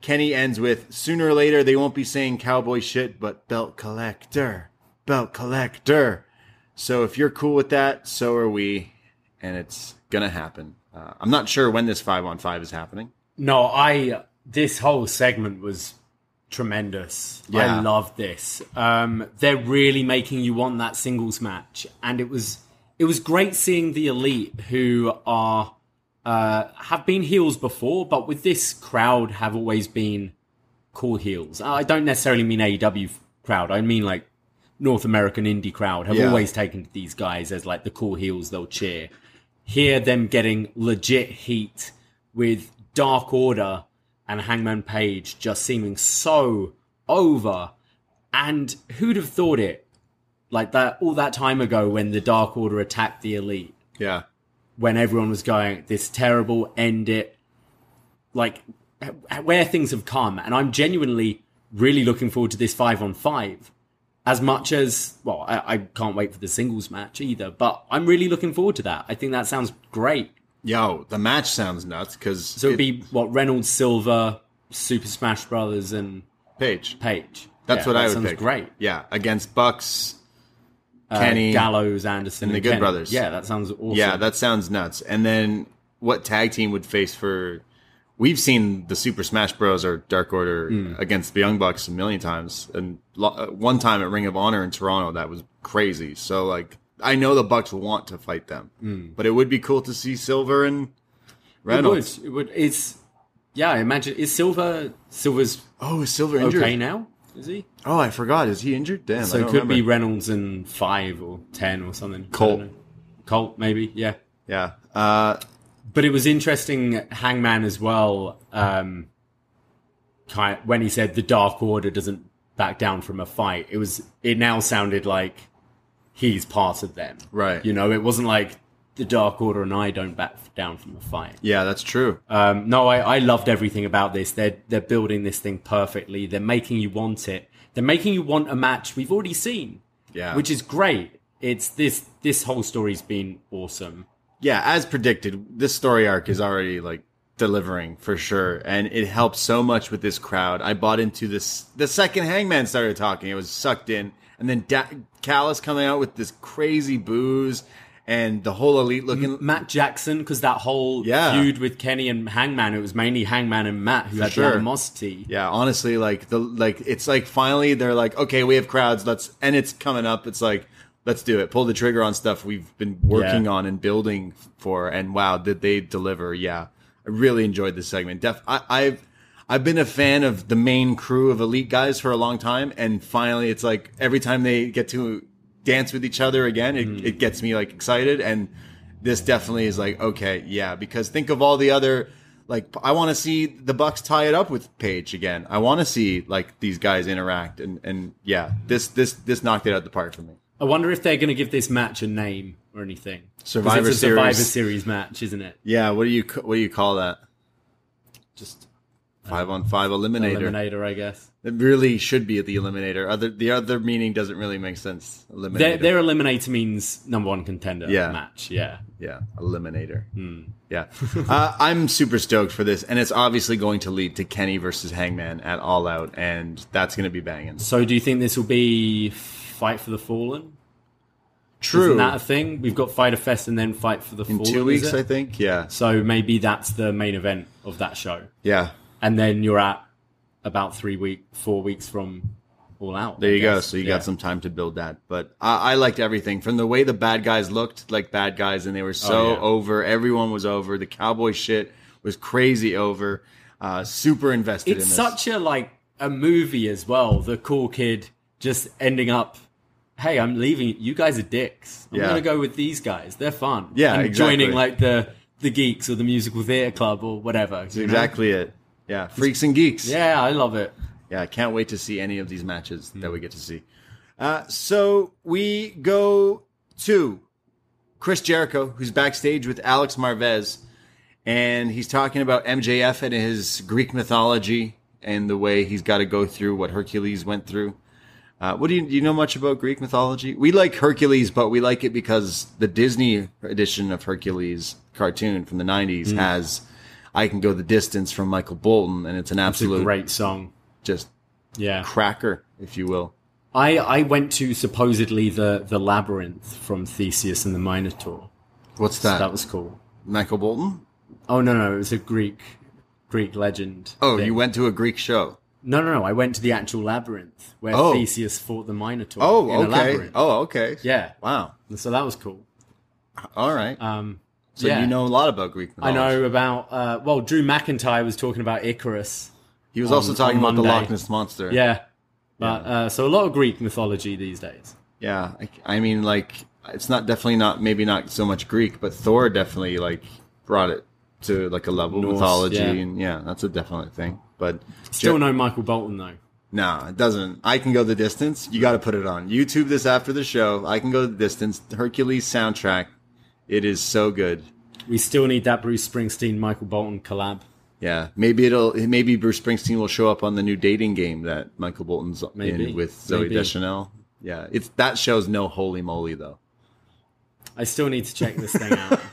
Kenny ends with sooner or later they won't be saying cowboy shit, but belt collector, belt collector. So if you're cool with that, so are we, and it's gonna happen. Uh, I'm not sure when this five on five is happening. No, I this whole segment was tremendous. Yeah. I love this. Um, they're really making you want that singles match, and it was it was great seeing the elite who are uh, have been heels before, but with this crowd have always been cool heels. I don't necessarily mean AEW crowd. I mean like North American indie crowd have Yeah. always taken to these guys as like the cool heels they'll cheer. Hear them getting legit heat with Dark Order and Hangman Page just seeming so over. And who'd have thought it? Like that all that time ago when the Dark Order attacked the Elite Yeah, when everyone was going, this terrible, end it. Like, where things have come. And I'm genuinely really looking forward to this five on five. As much as, well, I, I can't wait for the singles match either, but I'm really looking forward to that. I think that sounds great. yo, the match sounds nuts because So it'd be, what, Reynolds, Silver, Super Smash Brothers, and Page. Page. That's Yeah, what I would sounds pick. great. Yeah, against Bucks, Kenny, Gallows, Anderson, and the Good Kenny. Brothers. Yeah, that sounds awesome. Yeah, that sounds nuts. And then what tag team would face for? We've seen the Super Smash Bros. or Dark Order Hmm. against the Young Bucks a million times, and lo- uh, one time at Ring of Honor in Toronto that was crazy. So like, I know the Bucks want to fight them, but it would be cool to see Silver and It Reynolds. would. It would. It's, yeah, I imagine, is Silver, Silver's Oh, is Silver injured? okay now? Is he? Oh, I forgot. Is he injured? Damn. So it don't could be. Reynolds in five or ten or something. Colt. Colt, maybe, yeah. Yeah. Uh, But it was interesting, Hangman as well. Um, kind when he said the Dark Order doesn't back down from a fight, it was it now sounded like he's part of them, Right. You know, it wasn't like the Dark Order and I don't back down from a fight. yeah, that's true. Um, no, I, I loved everything about this. They're they're building this thing perfectly. They're making you want it. They're making you want a match we've already seen. Yeah. which is great. It's this this whole story's been awesome. yeah, as predicted, this story arc is already like delivering for sure, and it helps so much with this crowd. I bought into this the second Hangman started talking. It was sucked in, and then da- Callis coming out with this crazy booze, and the whole elite looking. Matt Jackson, because that whole Yeah. feud with Kenny and Hangman, it was mainly Hangman and Matt who had sure. the animosity. Yeah, honestly, like the like it's like finally they're like, okay, we have crowds, let's and it's coming up. It's like let's do it. Pull the trigger on stuff we've been working Yeah. on and building for, and wow, did they deliver? Yeah, I really enjoyed this segment. Def, I, I've I've been a fan of the main crew of elite guys for a long time, and finally, it's like every time they get to dance with each other again, it, hmm. it gets me like excited and this definitely is like okay yeah because think of all the other like I want to see the Bucks tie it up with Page again. I want to see like these guys interact and and yeah, this this this knocked it out the park for me. I wonder if they're going to give this match a name or anything. Survivor it's a Survivor Series. Series match, isn't it? Yeah, what do you what do you call that? Just Five on five eliminator. eliminator, I guess. It really should be at the eliminator. Other the other meaning doesn't really make sense. Eliminator. Their, their eliminator means number one contender Yeah. match. Yeah. Yeah, eliminator. Hmm. Yeah, *laughs* uh, I'm super stoked for this, and it's obviously going to lead to Kenny versus Hangman at All Out, and that's going to be banging. So do you think this will be Fight for the Fallen? True. Isn't that a thing? We've got Fyter Fest and then Fight for the In Fallen. two weeks. I think. Yeah, So maybe that's the main event of that show. yeah. And then you're at about three week, four weeks from All Out. There I you go. So you Yeah. got some time to build that. But I, I liked everything from the way the bad guys looked like bad guys, and they were so Oh, yeah. over. Everyone was over. The cowboy shit was crazy over. Uh, super invested It's in such a like a movie as well. The cool kid just ending up. Hey, I'm leaving. You guys are dicks. I'm Yeah. gonna go with these guys. They're fun. Yeah, and exactly. joining like the the geeks or the musical theater club or whatever. You know? exactly it. Yeah, freaks and geeks. Yeah, I love it. Yeah, I can't wait to see any of these matches that we get to see. Uh, so we go to Chris Jericho, who's backstage with Alex Marvez, and he's talking about MJF and his Greek mythology and the way he's got to go through what Hercules went through. Uh, what do you do? You know much about Greek mythology? We like Hercules, but we like it because the Disney edition of Hercules cartoon from the '90s has "I Can Go the Distance" from Michael Bolton, and it's an It's a absolute great song. just Yeah. cracker, if you will. I, I went to supposedly the, the labyrinth from Theseus and the Minotaur. What's So that? that was cool. Michael Bolton? Oh no no, it was a Greek Greek legend. Oh, thing. you went to a Greek show. No no no, I went to the actual labyrinth where Oh. Theseus fought the Minotaur. Oh, in a okay. labyrinth. Oh, okay. Yeah. Wow. So that was cool. All right. Um, so yeah. you know a lot about Greek mythology. I know about uh, well, Drew McIntyre was talking about Icarus. He was also talking about the Loch Ness monster. Yeah, but uh, so a lot of Greek mythology these days. Yeah. I, I mean, like, it's not definitely not maybe not so much Greek, but Thor definitely like brought it to like a level of Norse, mythology, yeah. and yeah, that's a definite thing. But Still no Michael Bolton though. No, it doesn't. I can go the distance. You got to put it on YouTube this after the show. I can go the distance. Hercules soundtrack. It is so good. We still need that Bruce Springsteen Michael Bolton collab. Yeah, maybe it'll. Maybe Bruce Springsteen will show up on the new dating game that Michael Bolton's Maybe. in with Zooey Maybe. Deschanel. Yeah, it's that shows no holy moly though. I still need to check this thing out. *laughs*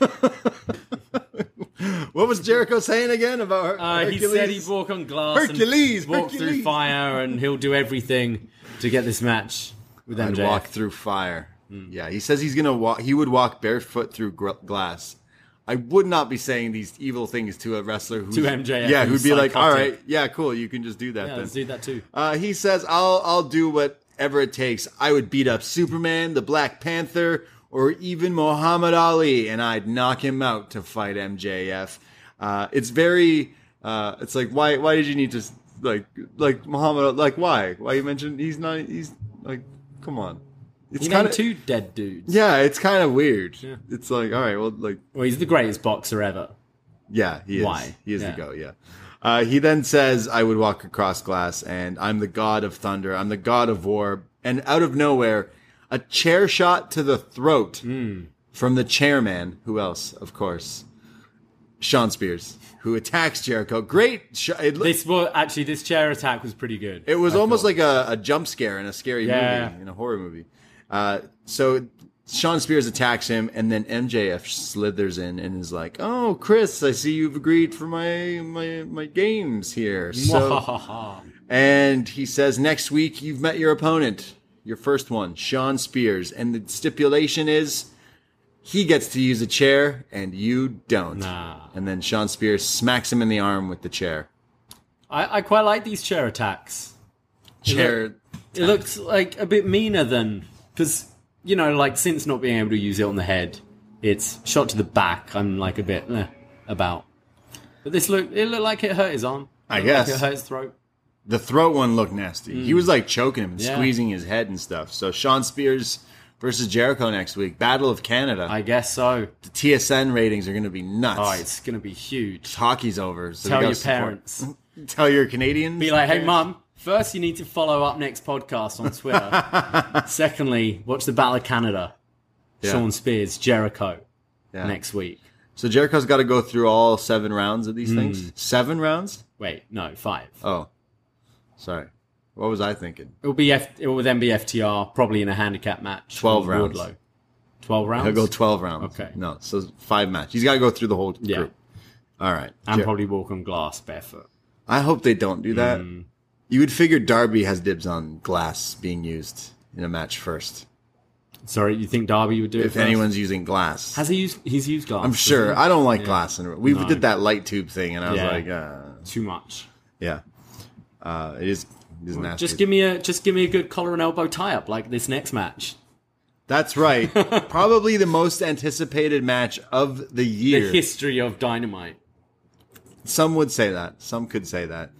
What was Jericho saying again about Her- Uh, he Hercules? said he'd walk on glass, Hercules, and walk through fire, and he'll do everything to get this match with I'd walk through fire. Hmm. Yeah, he says he's gonna walk. He would walk barefoot through gr- glass. I would not be saying these evil things to a wrestler who To MJF, Yeah, who'd be like, "All right, yeah, cool, you can just do that." yeah, then. let's do that too. Uh, he says, "I'll I'll do whatever it takes. I would beat up Superman, the Black Panther, or even Muhammad Ali, and I'd knock him out to fight MJF." Uh, it's very. Uh, it's like why why did you need to like like Muhammad like why why you mentioned he's not he's like come on. It's kind of two dead dudes. yeah, it's kind of weird. It's like all right, well like Well, he's the greatest boxer ever. yeah, he is. Why? He is Yeah. the go. Yeah. Uh, he then says, "I would walk across glass, and I'm the god of thunder. I'm the god of war." And out of nowhere, a chair shot to the throat Hmm. from the chairman. Who else? Of course, Shawn Spears, who attacks Jericho. Great. Sh- it, lo- This was actually this chair attack was pretty good. it was I almost thought. like a, a jump scare in a scary Yeah. movie, in a horror movie. Uh, so Shawn Spears attacks him, and then MJF slithers in and is like, "Oh, Chris, I see you've agreed for my my my games here." *laughs* So, and he says, "Next week, you've met your opponent, your first one, Shawn Spears, and the stipulation is." He gets to use a chair and you don't. Nah. And then Shawn Spears smacks him in the arm with the chair. I, I quite like these chair attacks. Chair. It looks like a bit meaner than because you know, like since not being able to use it on the head, it's shot to the back. I'm like a bit eh, about. But this look, it looked like it hurt his arm. I guess. like it hurt his throat. The throat one looked nasty. He was like choking him and Mm. Yeah. squeezing his head and stuff. So Shawn Spears versus Jericho next week. Battle of Canada. I guess so. the TSN ratings are going to be nuts. Oh, it's going to be huge. Hockey's over. So Tell your support- parents. *laughs* Tell your Canadians. Be like, hey, parents. First you need to follow upNXT podcast on Twitter. *laughs* Secondly, watch the Battle of Canada. Yeah. Shawn Spears, Jericho, Yeah. next week. So Jericho's got to go through all seven rounds of these Hmm. things. Seven rounds? Wait, no, five. Oh, sorry. What was I thinking? It will be F- it will then be FTR, probably in a handicap match. 12 with rounds. Wardlow. Twelve rounds. He'll go twelve rounds. Okay. No, so five match. He's got to go through the whole Yeah. group. All right. and Jer- probably walk on glass barefoot. I hope they don't do that. Hmm. You would figure Darby has dibs on glass being used in a match first. Sorry, you think Darby would do it? If first? anyone's using glass, has he used? He's used glass. I'm sure. I don't like glass. In we No. did that light tube thing, and I was Yeah. like, uh, too much. yeah, uh, it is. It is nasty. Just give me a just give me a good collar and elbow tie up like this next match. That's right. *laughs* Probably the most anticipated match of the The year. history of Dynamite. Some would say that. Some could say that.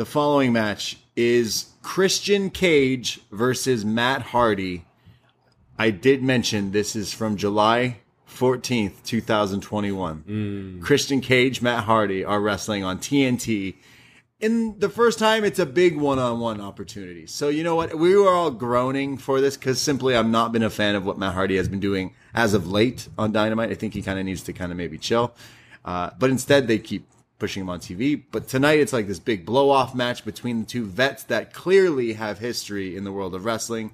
The following match is Christian Cage versus Matt Hardy. I did mention this is from July 14th, 2021. Christian Cage, Matt Hardy are wrestling on TNT. And the first time, it's a big one on one opportunity. So, you know what? We were all groaning for this because simply I've not been a fan of what Matt Hardy has been doing as of late on Dynamite. I think he kind of needs to kind of maybe chill. Uh, but instead, they keep pushing him on TV. But tonight, it's like this big blow off match between the two vets that clearly have history in the world of wrestling,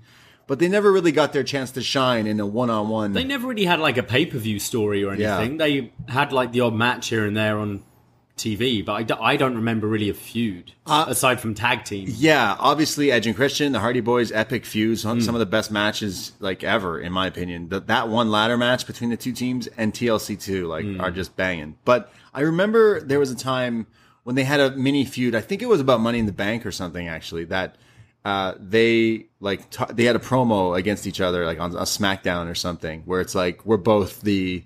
but they never really got their chance to shine in a one on one. They never really had like a pay per view story or Yeah. anything. They had like the odd match here and there on TV, but I, do, I don't remember really a feud Uh, aside from tag team. Yeah, obviously Edge and Christian, the Hardy Boys, epic feuds, Hmm. some of the best matches like ever, in my opinion. That that one ladder match between the two teams and TLC two like Hmm. are just banging. But I remember there was a time when they had a mini feud. I think it was about Money in the Bank or something actually. That uh, they like t- they had a promo against each other like on a SmackDown or something where it's like we're both the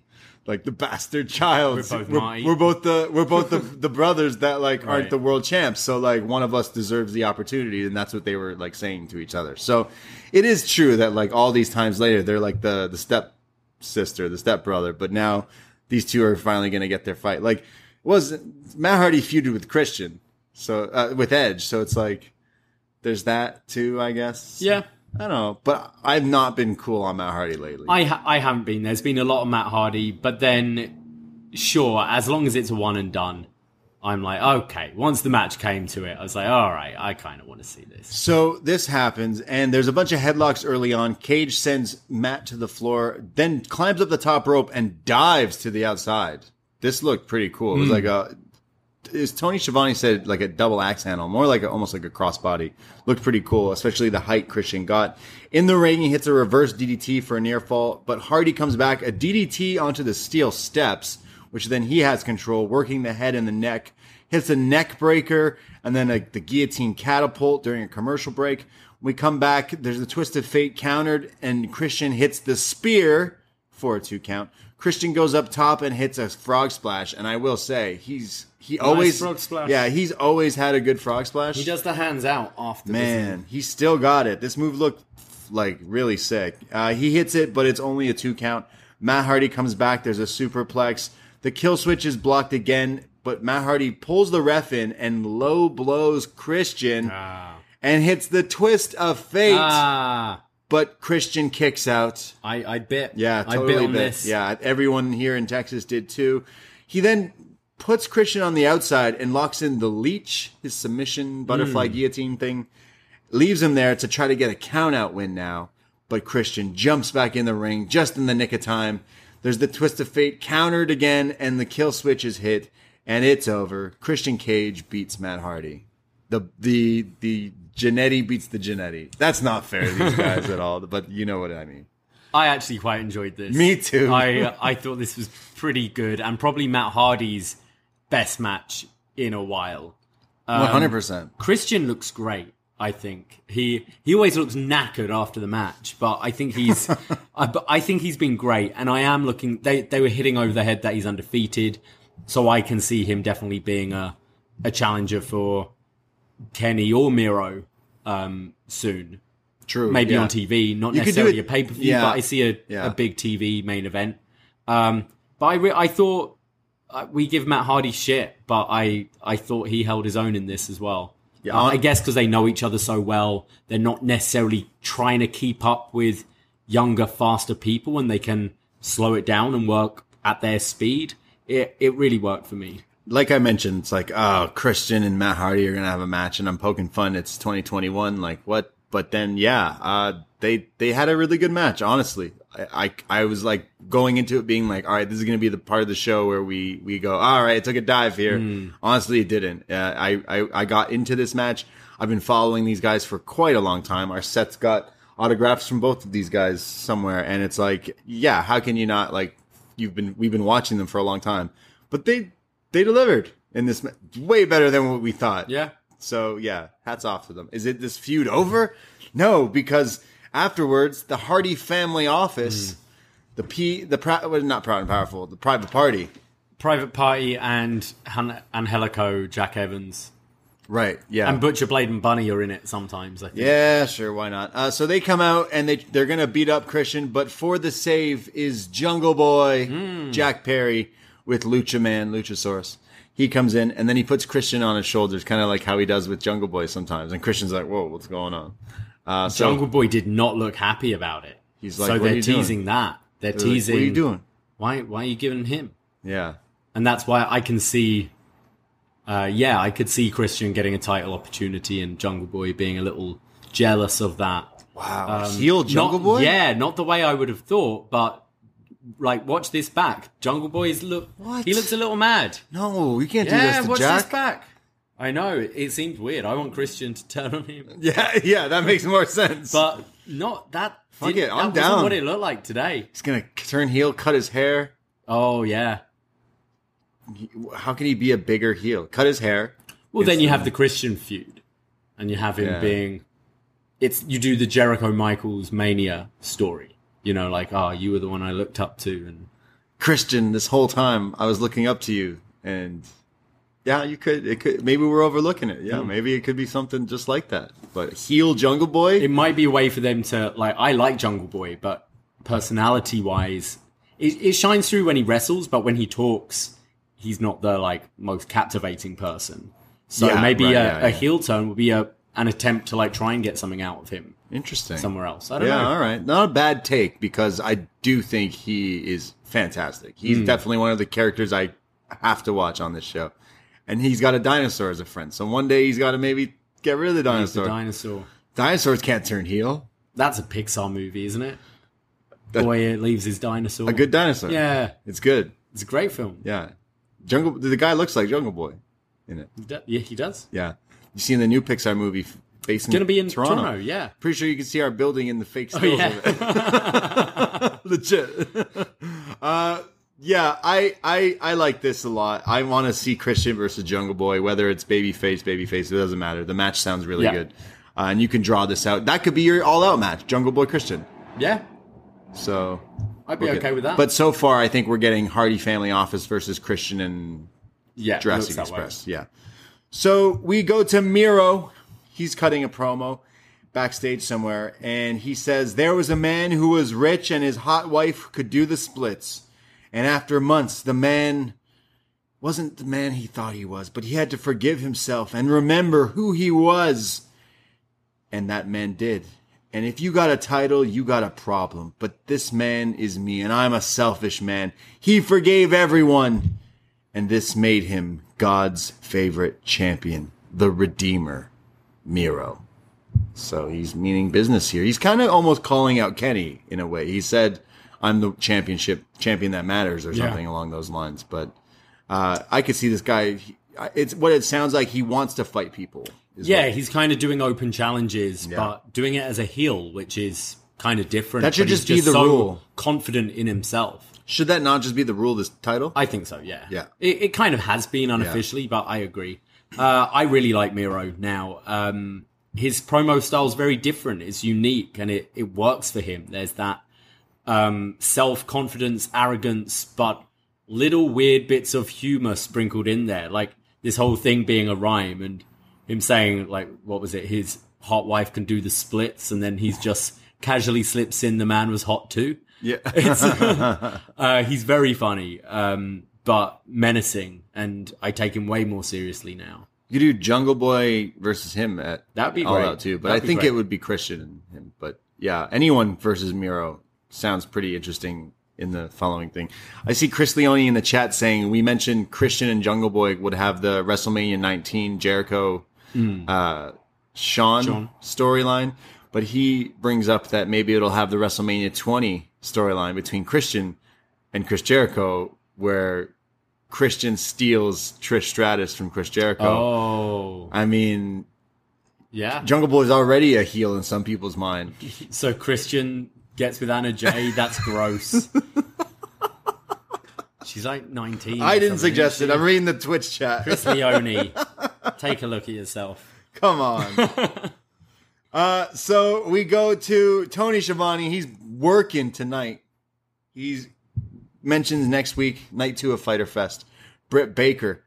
like the bastard child. We're both we're, we're both the we're both the *laughs* the brothers that like aren't Right. the world champs. So like one of us deserves the opportunity, and that's what they were like saying to each other. So it is true that like all these times later, they're like the the step sister, the step brother. But now these two are finally going to get their fight. Like was Matt Hardy feuded with Christian, so uh, with Edge. So it's like there's that too, I guess. Yeah. I don't know, but I've not been cool on Matt Hardy lately. I ha- I haven't been. There's been a lot of Matt Hardy, but then sure, as long as it's a one and done, I'm like okay. Once the match came to it, I was like, all right, I kind of want to see this. So this happens, and there's a bunch of headlocks early on. Cage sends Matt to the floor, then climbs up the top rope and dives to the outside. This looked pretty cool. It was hmm. like a, as Tony Schiavone said, like a double axe handle, more like a, almost like a crossbody. Looked pretty cool, especially the height Christian got. In the ring, he hits a reverse DDT for a near fall, but Hardy comes back a DDT onto the steel steps, which then he has control, working the head and the neck. Hits a neck breaker and then a, the guillotine catapult during a commercial break. We come back. There's a twist of fate countered, and Christian hits the spear for a two count. Christian goes up top and hits a frog splash, and I will say he's he always frog splash. yeah he's always had a good frog splash. He does the hands out off doesn't Man, he still got it. This move looked like really sick. Uh, he hits it, but it's only a two count. Matt Hardy comes back. There's a superplex. The kill switch is blocked again, but Matt Hardy pulls the ref in and low blows Christian and hits the twist of fate. Ah, but Christian kicks out. I I bit. Yeah, I totally bit on bit. this. Yeah, everyone here in Texas did too. He then puts Christian on the outside and locks in the leech, his submission butterfly Hmm. guillotine thing. Leaves him there to try to get a count out win now. But Christian jumps back in the ring just in the nick of time. There's the twist of fate countered again, and the kill switch is hit, and it's over. Christian Cage beats Matt Hardy. The the the Jannetty beats the Jannetty. That's not fair to these guys at all, but you know what I mean. I actually quite enjoyed this. Me too. I uh, I thought this was pretty good and probably Matt Hardy's best match in a while. Um, One hundred percent. Christian looks great. I think he he always looks knackered after the match, but I think he's *laughs* I, but I think he's been great, and I am looking. They they were hitting over the head that he's undefeated, so I can see him definitely being a a challenger for Kenny or Miro um, soon. True, maybe yeah. on TV, not You necessarily a pay per view, yeah. but I see a, Yeah. a big TV main event. Um, but I, re- I thought uh, we give Matt Hardy shit, but I, I thought he held his own in this as well. Yeah, Uh, I guess because they know each other so well, they're not necessarily trying to keep up with younger, faster people, and they can slow it down and work at their speed. It, it really worked for me. Like I mentioned, it's like, oh, Christian and Matt Hardy are gonna have a match, and I'm poking fun. It's 2021, like what? But then, yeah, uh, they they had a really good match. Honestly, I, I I was like going into it being like, all right, this is gonna be the part of the show where we we go, all right, it took a dive here. Honestly, it didn't. Uh, I, I I got into this match. I've been following these guys for quite a long time. Our set's got autographs from both of these guys somewhere, and it's like, yeah, how can you not like? You've been we've been watching them for a long time, but they they delivered in this ma- way better than what we thought. Yeah. So yeah, hats off to them. Is it this feud over? No, because afterwards the Hardy family office, the P, the pr- well, not proud and powerful, the private party. Private Party and Han- Angelico, Jack Evans, Right. Yeah. and Butcher Blade and Bunny are in it sometimes. I think. Yeah, sure, why not? Uh, so they come out and they they're gonna beat up Christian, but for the save is Jungle Boy, Jack Perry with Lucha Man, Luchasaurus. He comes in and then he puts Christian on his shoulders, kind of like how he does with Jungle Boy sometimes. And Christian's like, "Whoa, what's going on?" Uh, so Jungle Boy did not look happy about it. He's like, so "What they're you doing?" teasing that. They're they're like, teasing. "What are you doing?" Why? Why are you giving him? Yeah, And that's why I can see. Uh, yeah, I could see Christian getting a title opportunity and Jungle Boy being a little jealous of that. wow, heel Jungle Not- Boy. Yeah, not the way I would have thought, but like, watch this back. Jungle Boy's look. What? He looks a little mad. no, you can't do Yeah, this to watch Jack. this back. I know it, it seems weird. I want Christian to turn on him, *laughs* Yeah, yeah, that makes more sense. but not that. Fuck didn't- it, I'm that wasn't down. What it looked like today. he's gonna turn heel, cut his hair. Oh yeah. How can he be a bigger heel? Cut his hair. Well, then It's, you uh, have the Christian feud, and you have him Yeah. being. It's you do the Jericho Michaels Mania story. You know, like, oh, you were the one I looked up to, and Christian, this whole time I was looking up to you, and yeah, you could. It could. Maybe we're overlooking it. Yeah, hmm. maybe it could be something just like that. But heel Jungle Boy. it might be a way for them to like. I like Jungle Boy, but personality wise, it, it shines through when he wrestles, but when he talks, he's not the like most captivating person. So Yeah, maybe right, a, yeah, a yeah. heel turn would be a an attempt to like try and get something out of him Interesting. somewhere else. I don't Yeah, know. all right. Not a bad take because I do think he is fantastic. He's Hmm. definitely one of the characters I have to watch on this show. And he's got a dinosaur as a friend. So one day he's got to maybe get rid of the He's the dinosaur. dinosaur. Dinosaurs can't turn heel. That's a Pixar movie, isn't it? That- Boy leaves his dinosaur. A good dinosaur. Yeah, It's good. it's a great film. Yeah. Jungle the guy looks like Jungle Boy in it. Yeah, he does. Yeah. You seen the new Pixar movie based in Gonna be in Toronto? Toronto, yeah. Pretty sure you can see our building in the fake Oh, yeah. of it. *laughs* Legit. *laughs* uh, yeah, I, I I like this a lot. I want to see Christian versus Jungle Boy, whether it's babyface, babyface, it doesn't matter. The match sounds really Yeah. good, uh, and you can draw this out. That could be your all-out match, Jungle Boy Christian. Yeah, So I'd be okay, good. with that. But so far, I think we're getting Hardy Family Office versus Christian and yeah, Jurassic that way. Express. Yeah. So we go to Miro. He's cutting a promo backstage somewhere, and he says there was a man who was rich and his hot wife could do the splits. And after months, the man wasn't the man he thought he was, but he had to forgive himself and remember who he was. And that man did. And if you got a title, you got a problem. But this man is me, and I'm a selfish man. He forgave everyone. And this made him God's favorite champion, the Redeemer, Miro. So he's meaning business here. He's kind of almost calling out Kenny in a way. He said, I'm the championship champion that matters or Yeah. something along those lines. But uh, I could see this guy. It's what it sounds like. He wants to fight people. Yeah, he's kind of doing open challenges, but doing it as a heel, which is kind of different. That should just be the so rule. Confident in himself. Should that not just be the rule of this title? I think so. Yeah. Yeah. It, it kind of has been unofficially, but I agree. Uh, I really like Miro now. Um, his promo style is very different. It's unique and it, it works for him. There's that um, self confidence, arrogance, but little weird bits of humor sprinkled in there. Like this whole thing being a rhyme and him saying, like, what was it? His hot wife can do the splits, and then he's just casually slips in the man was hot too. Yeah. *laughs* *laughs* Uh, he's very funny, um, but menacing, and I take him way more seriously now. You do Jungle Boy versus him at That'd be All great. Out too, but That'd I think great. it would be Christian and him. But yeah, anyone versus Miro sounds pretty interesting in the following thing. I see Chris Leone in the chat saying we mentioned Christian and Jungle Boy would have the WrestleMania 19 Jericho uh, Sean, Hmm. Sean. storyline, but he brings up that maybe it'll have the WrestleMania 20 storyline between Christian and Chris Jericho, where Christian steals Trish Stratus from Chris Jericho. Oh, I mean, yeah. Jungle Boy is already a heel in some people's mind. *laughs* So Christian gets with Anna Jay. That's gross. *laughs* She's like 19. I didn't suggest it. I'm reading the Twitch chat. Chris Leone. *laughs* Take a look at yourself. Come on. uh, so we go to Tony Schiavone. He's working tonight. He's mentions next week, night two of Fyter Fest. Britt Baker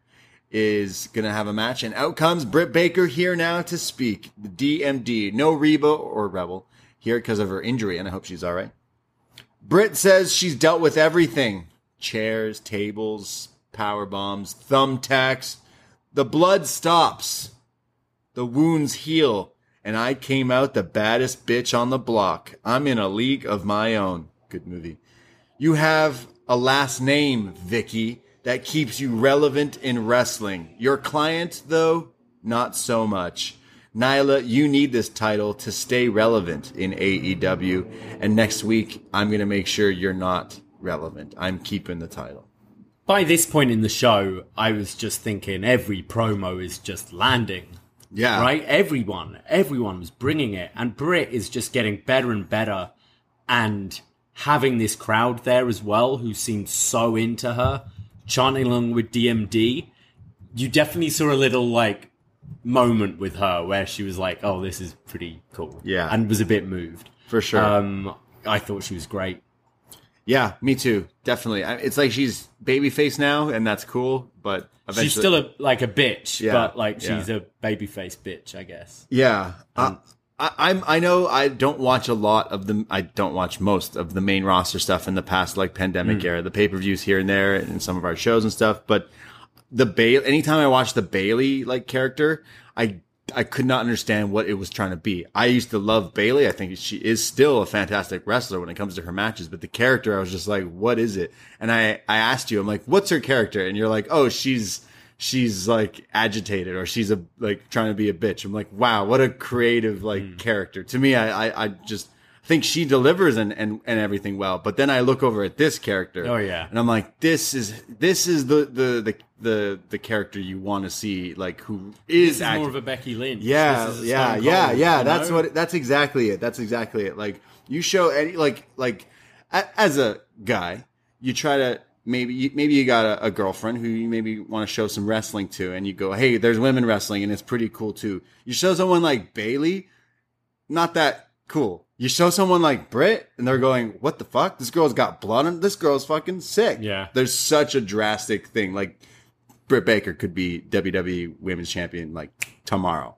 is going to have a match, and out comes Britt Baker here now to speak. The DMD, no Reba or Rebel here because of her injury, and I hope she's all right. Britt says she's dealt with everything chairs, tables, power bombs, thumbtacks. The blood stops. The wounds heal. And I came out the baddest bitch on the block. I'm in a league of my own. Good movie. You have a last name, Vicky, that keeps you relevant in wrestling. Your client, though, not so much. Nyla, you need this title to stay relevant in AEW. And next week, I'm going to make sure you're not relevant. I'm keeping the title. By this point in the show, I was just thinking every promo is just landing. Yeah. Right? Everyone, everyone was bringing it. And Britt is just getting better and better. And having this crowd there as well who seemed so into her, chanting along with DMD. You definitely saw a little like moment with her where she was like, oh, this is pretty cool. Yeah. And was a bit moved. For sure. Um, I thought she was great. Yeah, me too. Definitely. It's like she's babyface now, and that's cool. But eventually, She's still a like a bitch, Yeah, but like yeah. she's a babyface bitch, I guess. yeah. Uh, I, I'm. I know. I don't watch a lot of the. I don't watch most of the main roster stuff in the past, like pandemic hmm. era, the pay per views here and there, and some of our shows and stuff. But the Bayley. Anytime I watch the Bayley like character, I I could not understand what it was trying to be. I used to love Bayley. I think she is still a fantastic wrestler when it comes to her matches, but the character, I was just like, what is it? And I, I asked you, I'm like, what's her character? And you're like, oh, she's, she's like agitated or she's a, like trying to be a bitch. I'm like, wow, what a creative like hmm. character. To me, I, I, I just think she delivers and, and, and everything well. But then I look over at this character. Oh, yeah. And I'm like, this is, this is the, the, the, the, the character you want to see, like who is, is act- more of a Becky Lynch. yeah, This is a yeah, yeah, Cold, yeah. That's know? what. That's exactly it. That's exactly it. Like you show any like like a, as a guy, you try to maybe you, maybe you got a, a girlfriend who you maybe want to show some wrestling to, and you go, hey, there's women wrestling, and it's pretty cool too. You show someone like Bayley, not that cool. You show someone like Britt, and they're going, "What the fuck? This girl's got blood on. This girl's fucking sick." Yeah. there's such a drastic thing. Like Britt Baker could be WWE Women's Champion like tomorrow,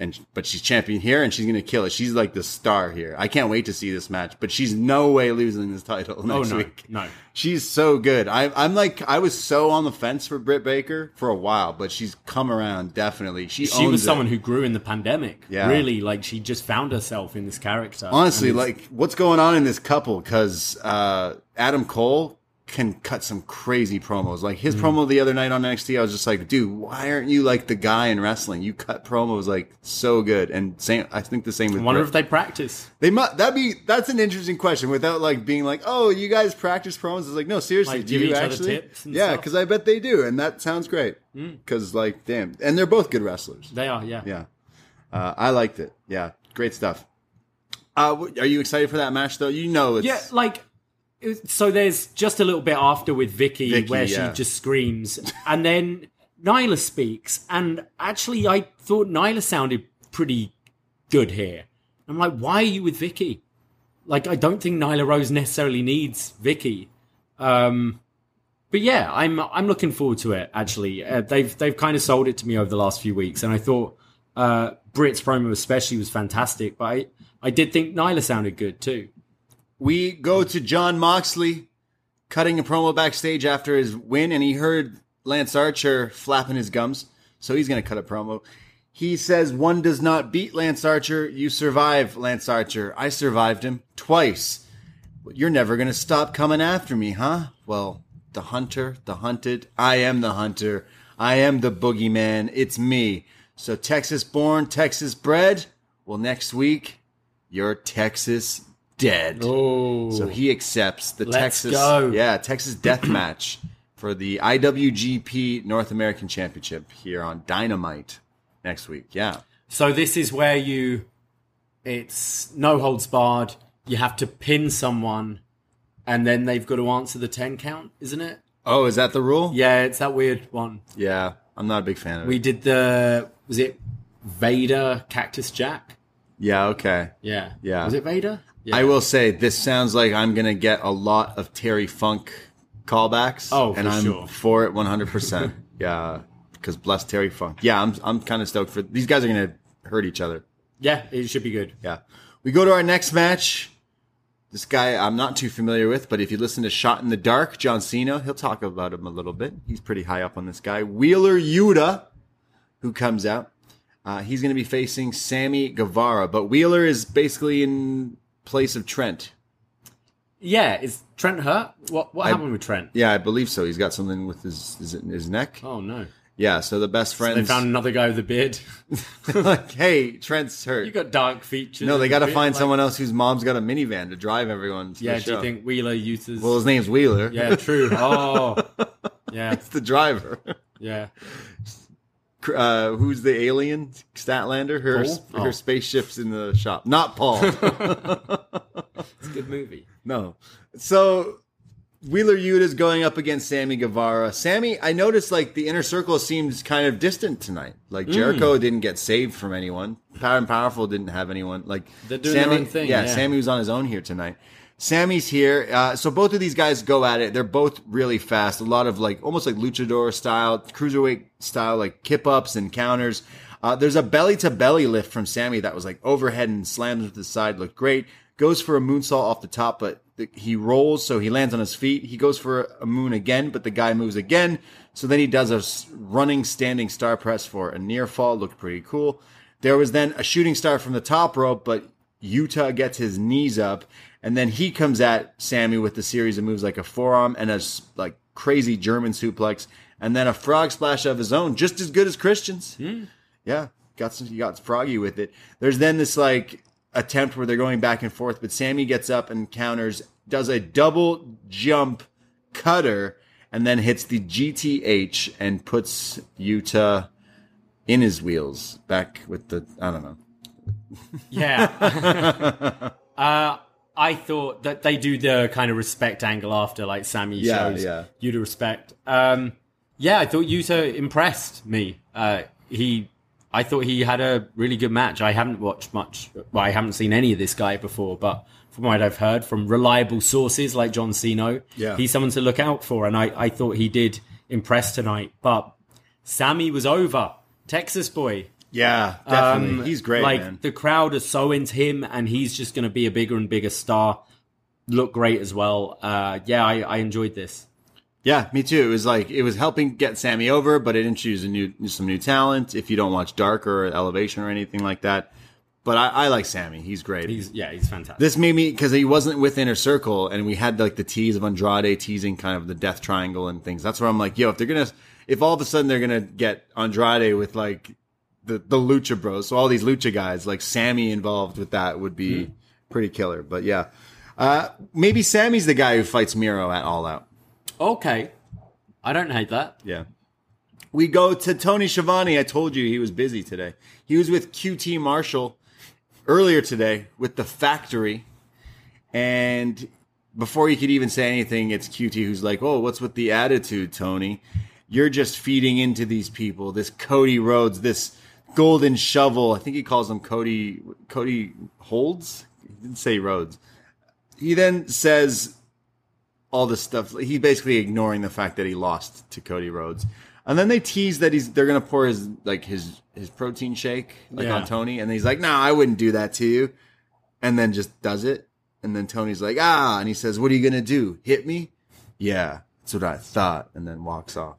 and but she's champion here, and she's gonna kill it. She's like the star here. I can't wait to see this match. But she's no way losing this title *laughs* Oh next no, week. no. She's so good. I, I'm like, I was so on the fence for Britt Baker for a while, but she's come around definitely. She, She was it. someone who grew in the pandemic. Yeah. Really, like she just found herself in this character. honestly like what's going on in this couple because uh, Adam Cole can cut some crazy promos. Like Mm. his promo the other night on NXT, I was just like, dude, why aren't you like the guy in wrestling? You cut promos like so good. And same, I think the same with I wonder if they practice. They must. That be that's an interesting question. Without like being like, oh, you guys practice promos. It's like, no, seriously, Like, do you actually? yeah. Hmm. because I bet they do, and that sounds great. Because like, damn, and they're both good wrestlers. They are, yeah. Yeah, uh, I liked it. Yeah, great stuff. Uh, are you excited for that match though? You know, it's Yeah, like so. There's just a little bit after with Vicky, Vicky, where yeah. she just screams, and then Nyla speaks, and actually, I thought Nyla sounded pretty good here. I'm like, why are you with Vicky? Like, I don't think Nyla Rose necessarily needs Vicky. Um, but yeah, I'm I'm looking forward to it. Actually, uh, they've they've kind of sold it to me over the last few weeks, and I thought Uh, Britt's promo especially was fantastic, but I, I did think Nyla sounded good too. We go to Jon Moxley cutting a promo backstage after his win, and he heard Lance Archer flapping his gums, so he's going to cut a promo. He says, One does not beat Lance Archer. You survive, Lance Archer. I survived him twice. You're never going to stop coming after me, huh? Well, the hunter, the hunted. I am the hunter. I am the boogeyman. It's me. So, Texas born, Texas bred. Well, next week, you're Texas dead. Oh, So he accepts the Let's Texas, go. yeah, Texas death *clears throat* match for the IWGP North American Championship here on Dynamite next week. Yeah, So this is where you, it's no holds barred. You have to pin someone, and then they've got to answer the ten count, isn't it? Oh, is that the rule? Yeah, it's that weird one. Yeah, I'm not a big fan of We it. We did the was it Vader Cactus Jack? Yeah, okay. Yeah, Yeah. Was it Vader? Yeah. I will say this sounds like I'm gonna get a lot of Terry Funk callbacks. Oh, and I'm sure. for it 100. percent *laughs* Yeah, because bless Terry Funk. Yeah, I'm I'm kind of stoked for these guys are gonna hurt each other. Yeah, it should be good. Yeah. We go to our next match. This guy I'm not too familiar with, but if you listen to Shot in the Dark, John Siino, he'll talk about him a little bit. He's pretty high up on this guy. Wheeler Yuta, who comes out. Uh, he's going to be facing Sammy Guevara, but Wheeler is basically in place of Trent. Yeah, is Trent hurt? What what I- happened with Trent? Yeah, I believe so. He's got something with his is it his neck. Oh no, Yeah, so the best they friends found another guy with a beard. *laughs* like, hey, Trent's hurt. you got dark features. no, they got to find someone else whose mom's got a minivan to drive everyone. To Yeah, the do you show. think Wheeler uses? Well, his name's Wheeler. yeah, true. *laughs* Oh, yeah, It's the driver. yeah. *laughs* Uh, who's the alien? Statlander. Her Paul? her Oh. spaceship's in the shop. Not Paul. *laughs* *laughs* It's a good movie. no. So Wheeler Yuta's going up against Sammy Guevara. Sammy, I noticed like the inner circle seems kind of distant tonight. Like Mm. Jericho didn't get saved from anyone. Power and Powerful didn't have anyone. Like They're doing their Sammy, own thing, Yeah, yeah. Sammy was on his own here tonight. Sammy's here. Uh, so both of these guys go at it. They're both really fast. A lot of like almost like luchador style, cruiserweight style, like kip ups and counters. Uh, there's a belly to belly lift from Sammy that was like overhead and slams with the side. Looked great. Goes for a moonsault off the top, but the, he rolls, so he lands on his feet. He goes for a moon again, but the guy moves again. So then he does a running standing star press for a near fall. Looked pretty cool. There was then a shooting star from the top rope, but Yuta gets his knees up, and then he comes at Sammy with a series of moves like a forearm and a like crazy German suplex, and then a frog splash of his own, just as good as Christian's. Yeah, got some. He got froggy with it. There's then this like attempt where they're going back and forth, but Sammy gets up and counters, does a double jump cutter, and then hits the GTH and puts Yuta in his wheels back with the I don't know. Yeah. *laughs* uh, I thought that they do the kind of respect angle after, like Sammy Yeah, shows yeah. you to respect. Um, yeah, I thought Yuta impressed me. Uh, he, I thought he had a really good match. I haven't watched much. Well, I haven't seen any of this guy before, but from what I've heard from reliable sources like John Siino, Yeah. he's someone to look out for. And I, I thought he did impress tonight. But Sammy was over. Texas boy. Yeah, definitely. Um, He's great, Like man. the crowd are so into him, and he's just going to be a bigger and bigger star. Look great as well. Uh, yeah, I, I enjoyed this. Yeah, me too. It was like it was helping get Sammy over, but it introduced a new some new talent. If you don't watch Dark or Elevation or anything like that, but I, I like Sammy. He's great. He's yeah, he's fantastic. this made me because he wasn't with Inner Circle, and we had like the tease of Andrade teasing kind of the Death Triangle and things. That's where I'm like, yo, if they're gonna, if all of a sudden they're gonna get Andrade with like the the Lucha Bros, so all these Lucha guys, like Sammy involved with that would be pretty killer. But yeah, uh, maybe Sammy's the guy who fights Miro at All Out. okay, I don't hate that. Yeah. We go to Tony Schiavone. I told you he was busy today. He was with QT Marshall earlier today with the factory. And before he could even say anything, it's QT who's like, Oh, what's with the attitude, Tony? You're just feeding into these people. This Cody Rhodes, this golden shovel. I think he calls him Cody Cody Holds. He didn't say Rhodes. He then says all this stuff. He's basically ignoring the fact that he lost to Cody Rhodes. And then they tease that he's they're gonna pour his like his his protein shake like Yeah. on Tony, and he's like, "No, I wouldn't do that to you," and then just does it. And then Tony's like, "Ah," and he says, "What are you gonna do? Hit me?" Yeah, that's what I thought, and then walks off.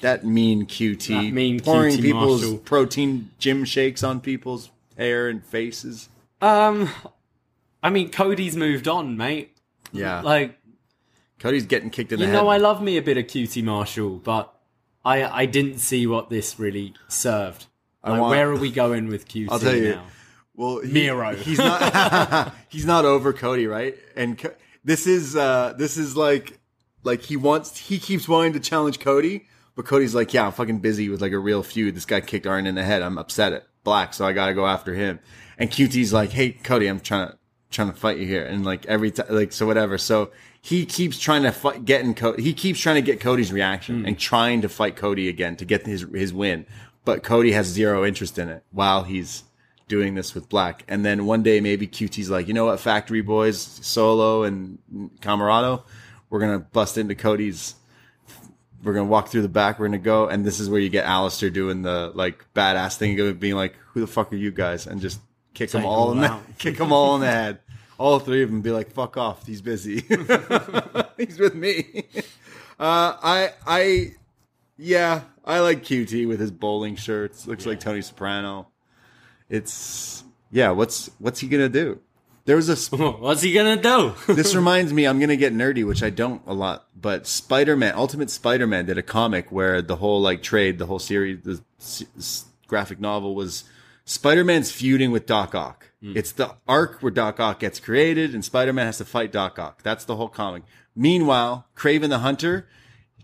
That mean QT, That mean pouring QT people's Marshall. protein gym shakes on people's hair and faces. Um, I mean, Cody's moved on, mate. Yeah, Like, Cody's getting kicked in the you the know. I love me a bit of QT Marshall, but I I didn't see what this really served. Like, want- where are we going with QT *laughs* I'll tell you. now? Well, he, Miro. *laughs* he's not. *laughs* he's not over Cody, right? And Co- this is uh this is like like he wants he keeps wanting to challenge Cody, but Cody's like, yeah, I'm fucking busy with like a real feud. This guy kicked Arn in the head. I'm upset at Black, so I got to go after him. And QT's like, hey, Cody, I'm trying to trying to fight you here, and like every time, like so whatever. So he keeps trying to fight, getting Cody. He keeps trying to get Cody's reaction hmm. and trying to fight Cody again to get his his win. But Cody has zero interest in it while he's doing this with Black. And then one day maybe QT's like, you know what, Factory Boys, Solo and Comoroto, we're gonna bust into Cody's. We're gonna walk through the back. We're gonna go, and this is where you get Aleister doing the like badass thing, of being like, "Who the fuck are you guys?" and just kick them all in the *laughs* kick them all in the head. All three of them be like, "Fuck off, he's busy. *laughs* he's with me." *laughs* Uh, I I yeah, I like QT with his bowling shirts. Looks like Tony Soprano. It's yeah. What's what's he gonna do? There was a. *laughs* sp- What's he gonna do? *laughs* this reminds me. I'm gonna get nerdy, which I don't a lot. But Spider-Man, Ultimate Spider-Man, did a comic where the whole like trade, the whole series, the s- graphic novel was Spider-Man's feuding with Doc Ock. Hmm. It's the arc where Doc Ock gets created, and Spider-Man has to fight Doc Ock. That's the whole comic. Meanwhile, Kraven the Hunter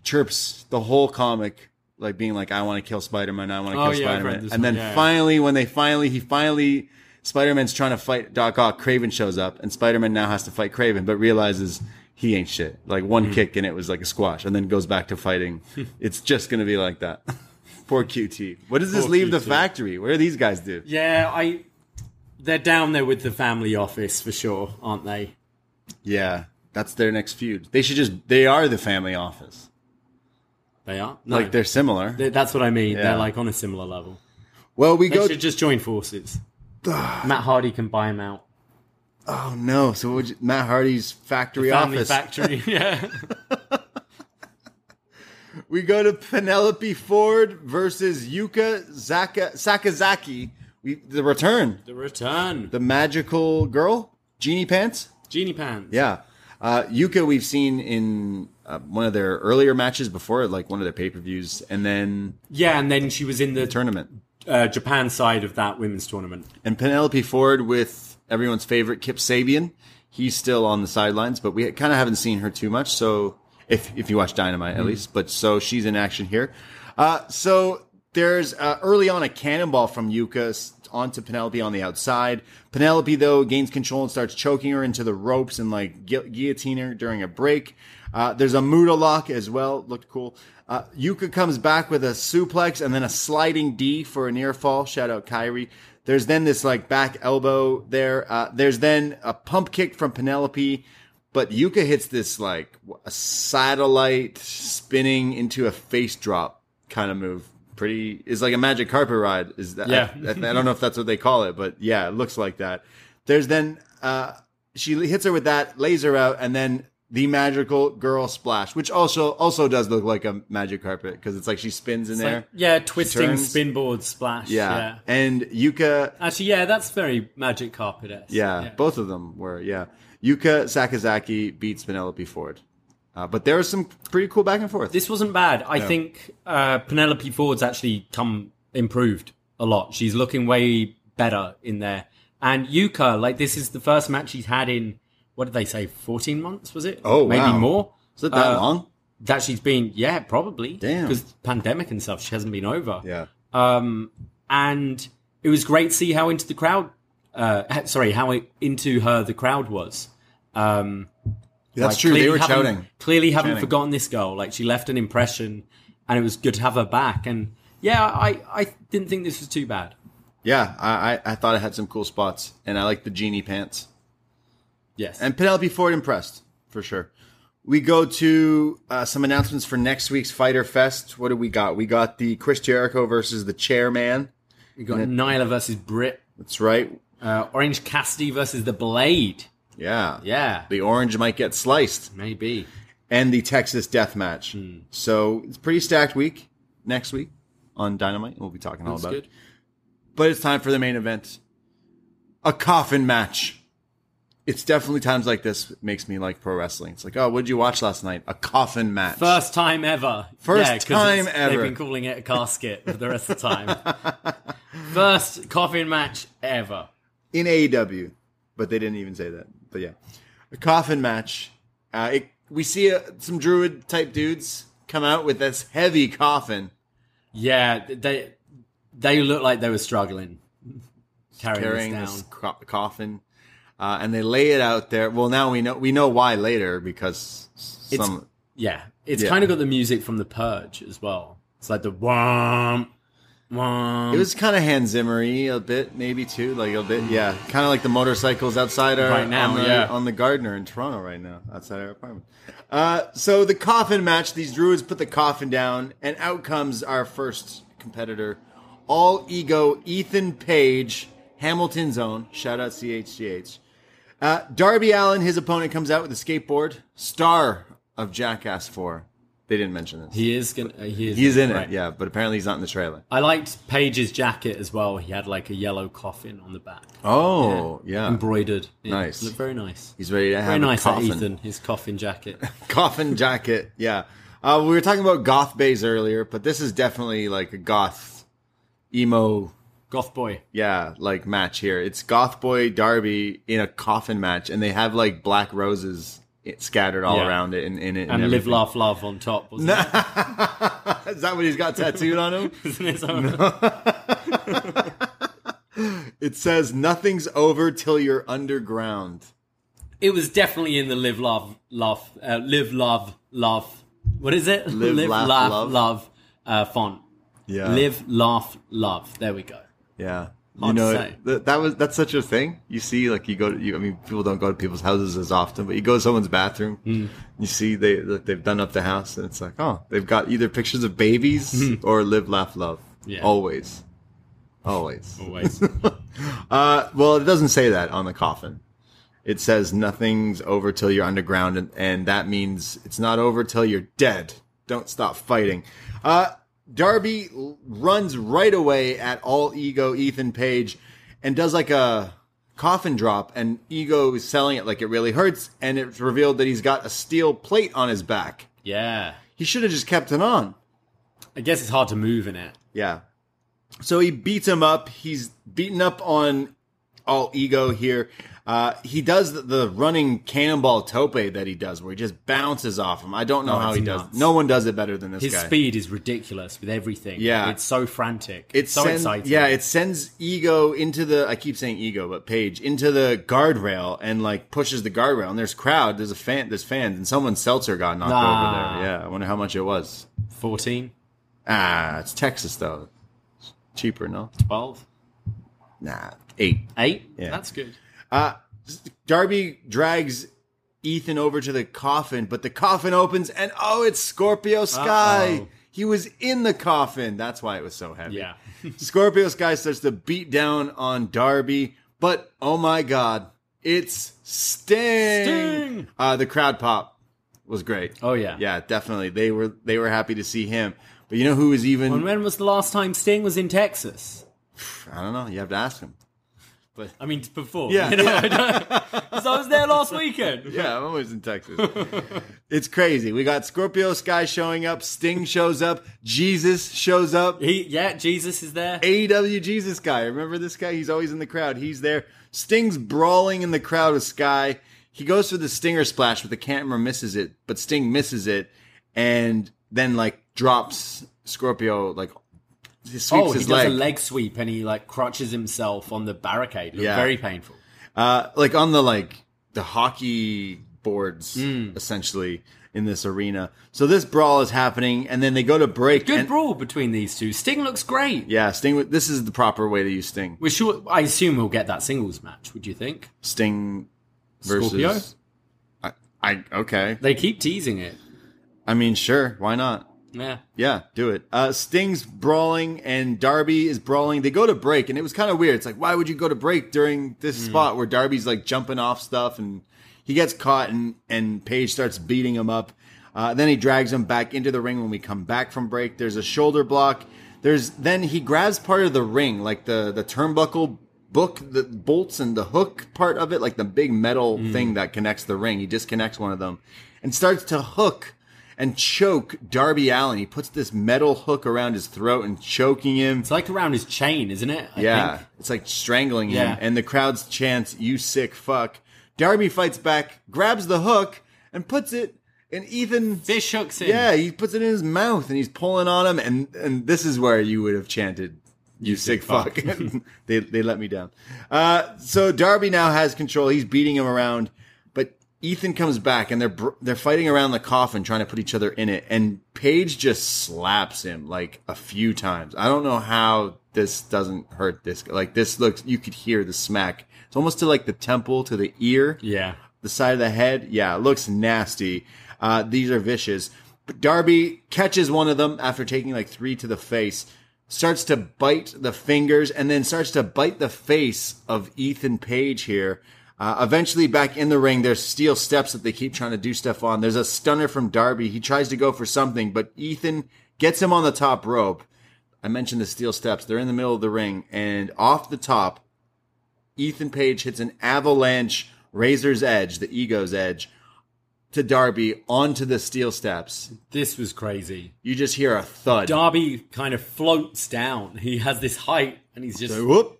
chirps the whole comic like being like, "I want to kill Spider-Man. I want to Oh, kill yeah, Spider-Man." And then yeah, yeah. finally, when they finally, he finally, Spider-Man's trying to fight Doc Ock. Kraven shows up, and Spider-Man now has to fight Kraven, but realizes he ain't shit. Like Hmm. one kick and it was like a squash, and then goes back to fighting. it's just gonna be like that. *laughs* Poor QT. What does this Poor leave the factory? What do these guys do? yeah, I. They're down there with the family office for sure, aren't they? Yeah, that's their next feud. They should just. They are the family office. They are. No, Like they're similar. They- that's what I mean. Yeah. They're like on a similar level. well, we They go. should just join forces. Matt Hardy can buy him out. oh no! So what would you, Matt Hardy's factory Family office. factory. *laughs* yeah. *laughs* We go to Penelope Ford versus Yuka Zaka, Sakazaki. We the return, The return. the magical girl, Genie Pants. Genie pants. Yeah, uh, Yuka we've seen in uh, one of their earlier matches before, like one of their pay per views, and then Yeah, and then she was in the tournament. Uh, Japan side of that women's tournament. And Penelope Ford with everyone's favorite Kip Sabian. He's still on the sidelines, but we kind of haven't seen her too much. So if if you watch Dynamite at least, but so she's in action here. Uh, so there's uh, early on a cannonball from Yuka onto Penelope on the outside. Penelope though gains control and starts choking her into the ropes and like gu- guillotine her during a break. Uh, there's a Muta lock as well. Looked cool. Uh, Yuka comes back with a suplex and then a sliding D for a near fall. Shout out Kyrie. There's then this like back elbow there. Uh, there's then a pump kick from Penelope, but Yuka hits this like a satellite spinning into a face drop kind of move. Pretty is like a magic carpet ride. Is that? Yeah. I, I don't know if that's what they call it, but yeah, it looks like that. There's then uh, she hits her with that laser out, and then the magical girl splash, which also also does look like a magic carpet because it's like she spins in It's there. like, yeah, twisting spinboard splash. yeah. Yeah. and Yuka Actually, yeah, that's very magic carpet esque. Yeah, both of them were. Yeah, Yuka Sakazaki beats Penelope Ford, uh, but there was some pretty cool back and forth. This wasn't bad. I think uh, Penelope Ford's actually come improved a lot. She's looking way better in there. And Yuka, like this is the first match she's had in what did they say, fourteen months? Was it? Oh, maybe wow. more. Is it that Uh, long? That she's been, yeah, probably. Damn. because pandemic and stuff, she hasn't been over. Yeah, Um, and it was great to see how into the crowd. Uh, *laughs* sorry, how it, into her the crowd was. Um, that's like, true. They were shouting. Clearly, haven't forgotten this girl. Like she left an impression, and it was good to have her back. And yeah, I I didn't think this was too bad. Yeah, I, I I thought it had some cool spots, and I like the genie pants. Yes, And Penelope Ford impressed for sure. We go to uh, some announcements for next week's Fyter Fest. What do we got? We got the Chris Jericho versus the Chairman. We got Nyla versus Britt. That's right. Uh, Orange Cassidy versus the Blade. Yeah. Yeah, The orange might get sliced. maybe. And the Texas Death Match. Hmm. So it's a pretty stacked week next week on Dynamite. We'll be talking all about good. it. But it's time for the main event. A coffin match. It's definitely times like this makes me like pro wrestling. It's like, oh, what did you watch last night? A coffin match. First time ever. First Yeah, time ever. They've been calling it a casket for the rest of the time. *laughs* First coffin match ever. in AEW, but they didn't even say that. But yeah, a coffin match. Uh, it, we see uh, some druid type dudes come out with this heavy coffin Yeah, they they look like they were struggling carrying, carrying this this co- coffin, uh, and they lay it out there. Well, now we know we know why later because It's- some Yeah, it's Yeah. kind of got the music from The Purge as well. It's like the wham, wham. it was kind of Hans Zimmery a bit, maybe too, like a bit, yeah, kind of like the motorcycles outside our Right now, on the, yeah. on the Gardiner in Toronto right now, outside our apartment. Uh, so the coffin match, these druids put the coffin down, and out comes our first competitor, all ego Ethan Page, Hamilton's own. Shout out CHGH. Uh, Darby Allin, his opponent, comes out with a skateboard, star of Jackass 4. They didn't mention this. he is gonna. uh, He is. He's in right. it, yeah, but apparently he's not in the trailer. I liked Page's jacket as well. He had like a yellow coffin on the back, Oh, yeah. embroidered. in. Nice. looked very nice. He's ready to have Very a nice, coffin. Ethan. His coffin jacket. *laughs* coffin jacket. Yeah. Uh, we were talking about goth bays earlier, but this is definitely like a goth emo. Goth boy. Yeah, like match here. It's Goth Boy Darby in a coffin match, and they have like black roses scattered all Yeah. around it and in it. And live, laugh, love on top. *laughs* Wasn't Is that what he's got tattooed on him? it? *laughs* Isn't it? So- *laughs* It says nothing's over till you're underground. It was definitely in the live, love, laugh, uh, live, love, love. What is it? Live, laugh, love. love, uh, font. Yeah. Live, laugh, love. There we go. Yeah. You Hard know, say. that, was that's such a thing. You see, like you go to, you, I mean, people don't go to people's houses as often, but you go to someone's bathroom, Hmm. you see they like, they've done up the house, and it's like, oh, they've got either pictures of babies or live, laugh, love. Hmm. Yeah. Always, always. Always. *laughs* Uh, well, it doesn't say that on the coffin. It says nothing's over till you're underground, and, and that means it's not over till you're dead. Don't stop fighting. Uh, Darby runs right away at all ego Ethan Page and does like a coffin drop, and ego is selling it like it really hurts, and it's revealed that he's got a steel plate on his back. yeah. He should have just kept it on. I guess it's hard to move in it. Yeah. So he beats him up. He's beaten up on all ego here. Uh, he does the, the running cannonball tope that he does, where he just bounces off him. I don't know Oh, how he does. nuts. No one does it better than this His guy. speed is ridiculous with everything. Yeah. It's so frantic. It's so sends, exciting. Yeah, it sends ego into the. I keep saying ego, but Page into the guardrail and like pushes the guardrail. And there's crowd. There's a fan. There's fans, and someone's seltzer got knocked Nah. over there. Yeah, I wonder how much it was. 14, Ah, it's Texas though. It's cheaper, no? 12, Nah, eight. 8. Yeah. That's good. Uh, Darby drags Ethan over to the coffin, but the coffin opens and oh, it's Scorpio Sky. Uh-oh. He was in the coffin. That's why it was so heavy. Yeah. *laughs* Scorpio Sky starts to beat down on Darby, but oh my god, it's Sting. Sting! Uh, the crowd pop was great. Oh, yeah. yeah, definitely. They were they were happy to see him. But you know who was even And when was the last time Sting was in Texas? *sighs* I don't know. You have to ask him. I mean, before. Yeah, You know, yeah. I, *laughs* I was there last weekend. *laughs* Yeah, I'm always in Texas. it's crazy. We got Scorpio Sky showing up, Sting shows up, Jesus shows up. He, yeah, Jesus is there. AEW Jesus guy. Remember this guy? He's always in the crowd. He's there. Sting's brawling in the crowd with Sky. He goes for the stinger splash, but the camera misses it. But Sting misses it, and then like drops Scorpio like he sweeps oh, he does leg. a leg sweep and he like crutches himself on the barricade. Looked Yeah. Very painful. uh, like on the like the hockey boards, Hmm. essentially in this arena. So this brawl is happening, and then they go to break. Good and- brawl between these two. Sting looks great. Yeah, Sting. This is the proper way to use Sting. We're sure. I assume we'll get that singles match. Would you think? Sting versus. Scorpio? I, I okay. They keep teasing it. I mean, sure, why not? Yeah. Yeah, do it. Uh, Sting's brawling and Darby is brawling. They go to break, and it was kind of weird. It's like, why would you go to break during this spot where Darby's like jumping off stuff and he gets caught and, and Page starts beating him up. Uh, then he drags him back into the ring when we come back from break. There's a shoulder block. There's then he grabs part of the ring, like the the turnbuckle book, the bolts and the hook part of it, like the big metal thing that connects the ring. He disconnects one of them and starts to hook and choke Darby Allin. He puts this metal hook around his throat and choking him. It's like around his chain, isn't it? I yeah, think? it's like strangling him. Yeah. And the crowd's chants, "You sick fuck." Darby fights back, grabs the hook, and puts it in Ethan. Fish hooks in. Yeah, he puts it in his mouth, and he's pulling on him. And and this is where you would have chanted, "You, sick fuck." *laughs* they they let me down. Uh, so Darby now has control. He's beating him around, Ethan comes back, and they're br- they're fighting around the coffin, trying to put each other in it. And Page just slaps him like a few times. I don't know how this doesn't hurt this. Like this looks, you could hear the smack. It's almost to like the temple, to the ear Yeah. the side of the head. Yeah, it looks nasty. Uh, these are vicious. But Darby catches one of them after taking like three to the face, starts to bite the fingers, and then starts to bite the face of Ethan Page here. Uh, eventually, back in the ring, there's steel steps that they keep trying to do stuff on. There's a stunner from Darby. He tries to go for something, but Ethan gets him on the top rope. I mentioned the steel steps. They're in the middle of the ring, and off the top, Ethan Page hits an avalanche razor's edge, the ego's edge, to Darby onto the steel steps. This was crazy. You just hear a thud. Darby kind of floats down. He has this height and he's just, Whoop.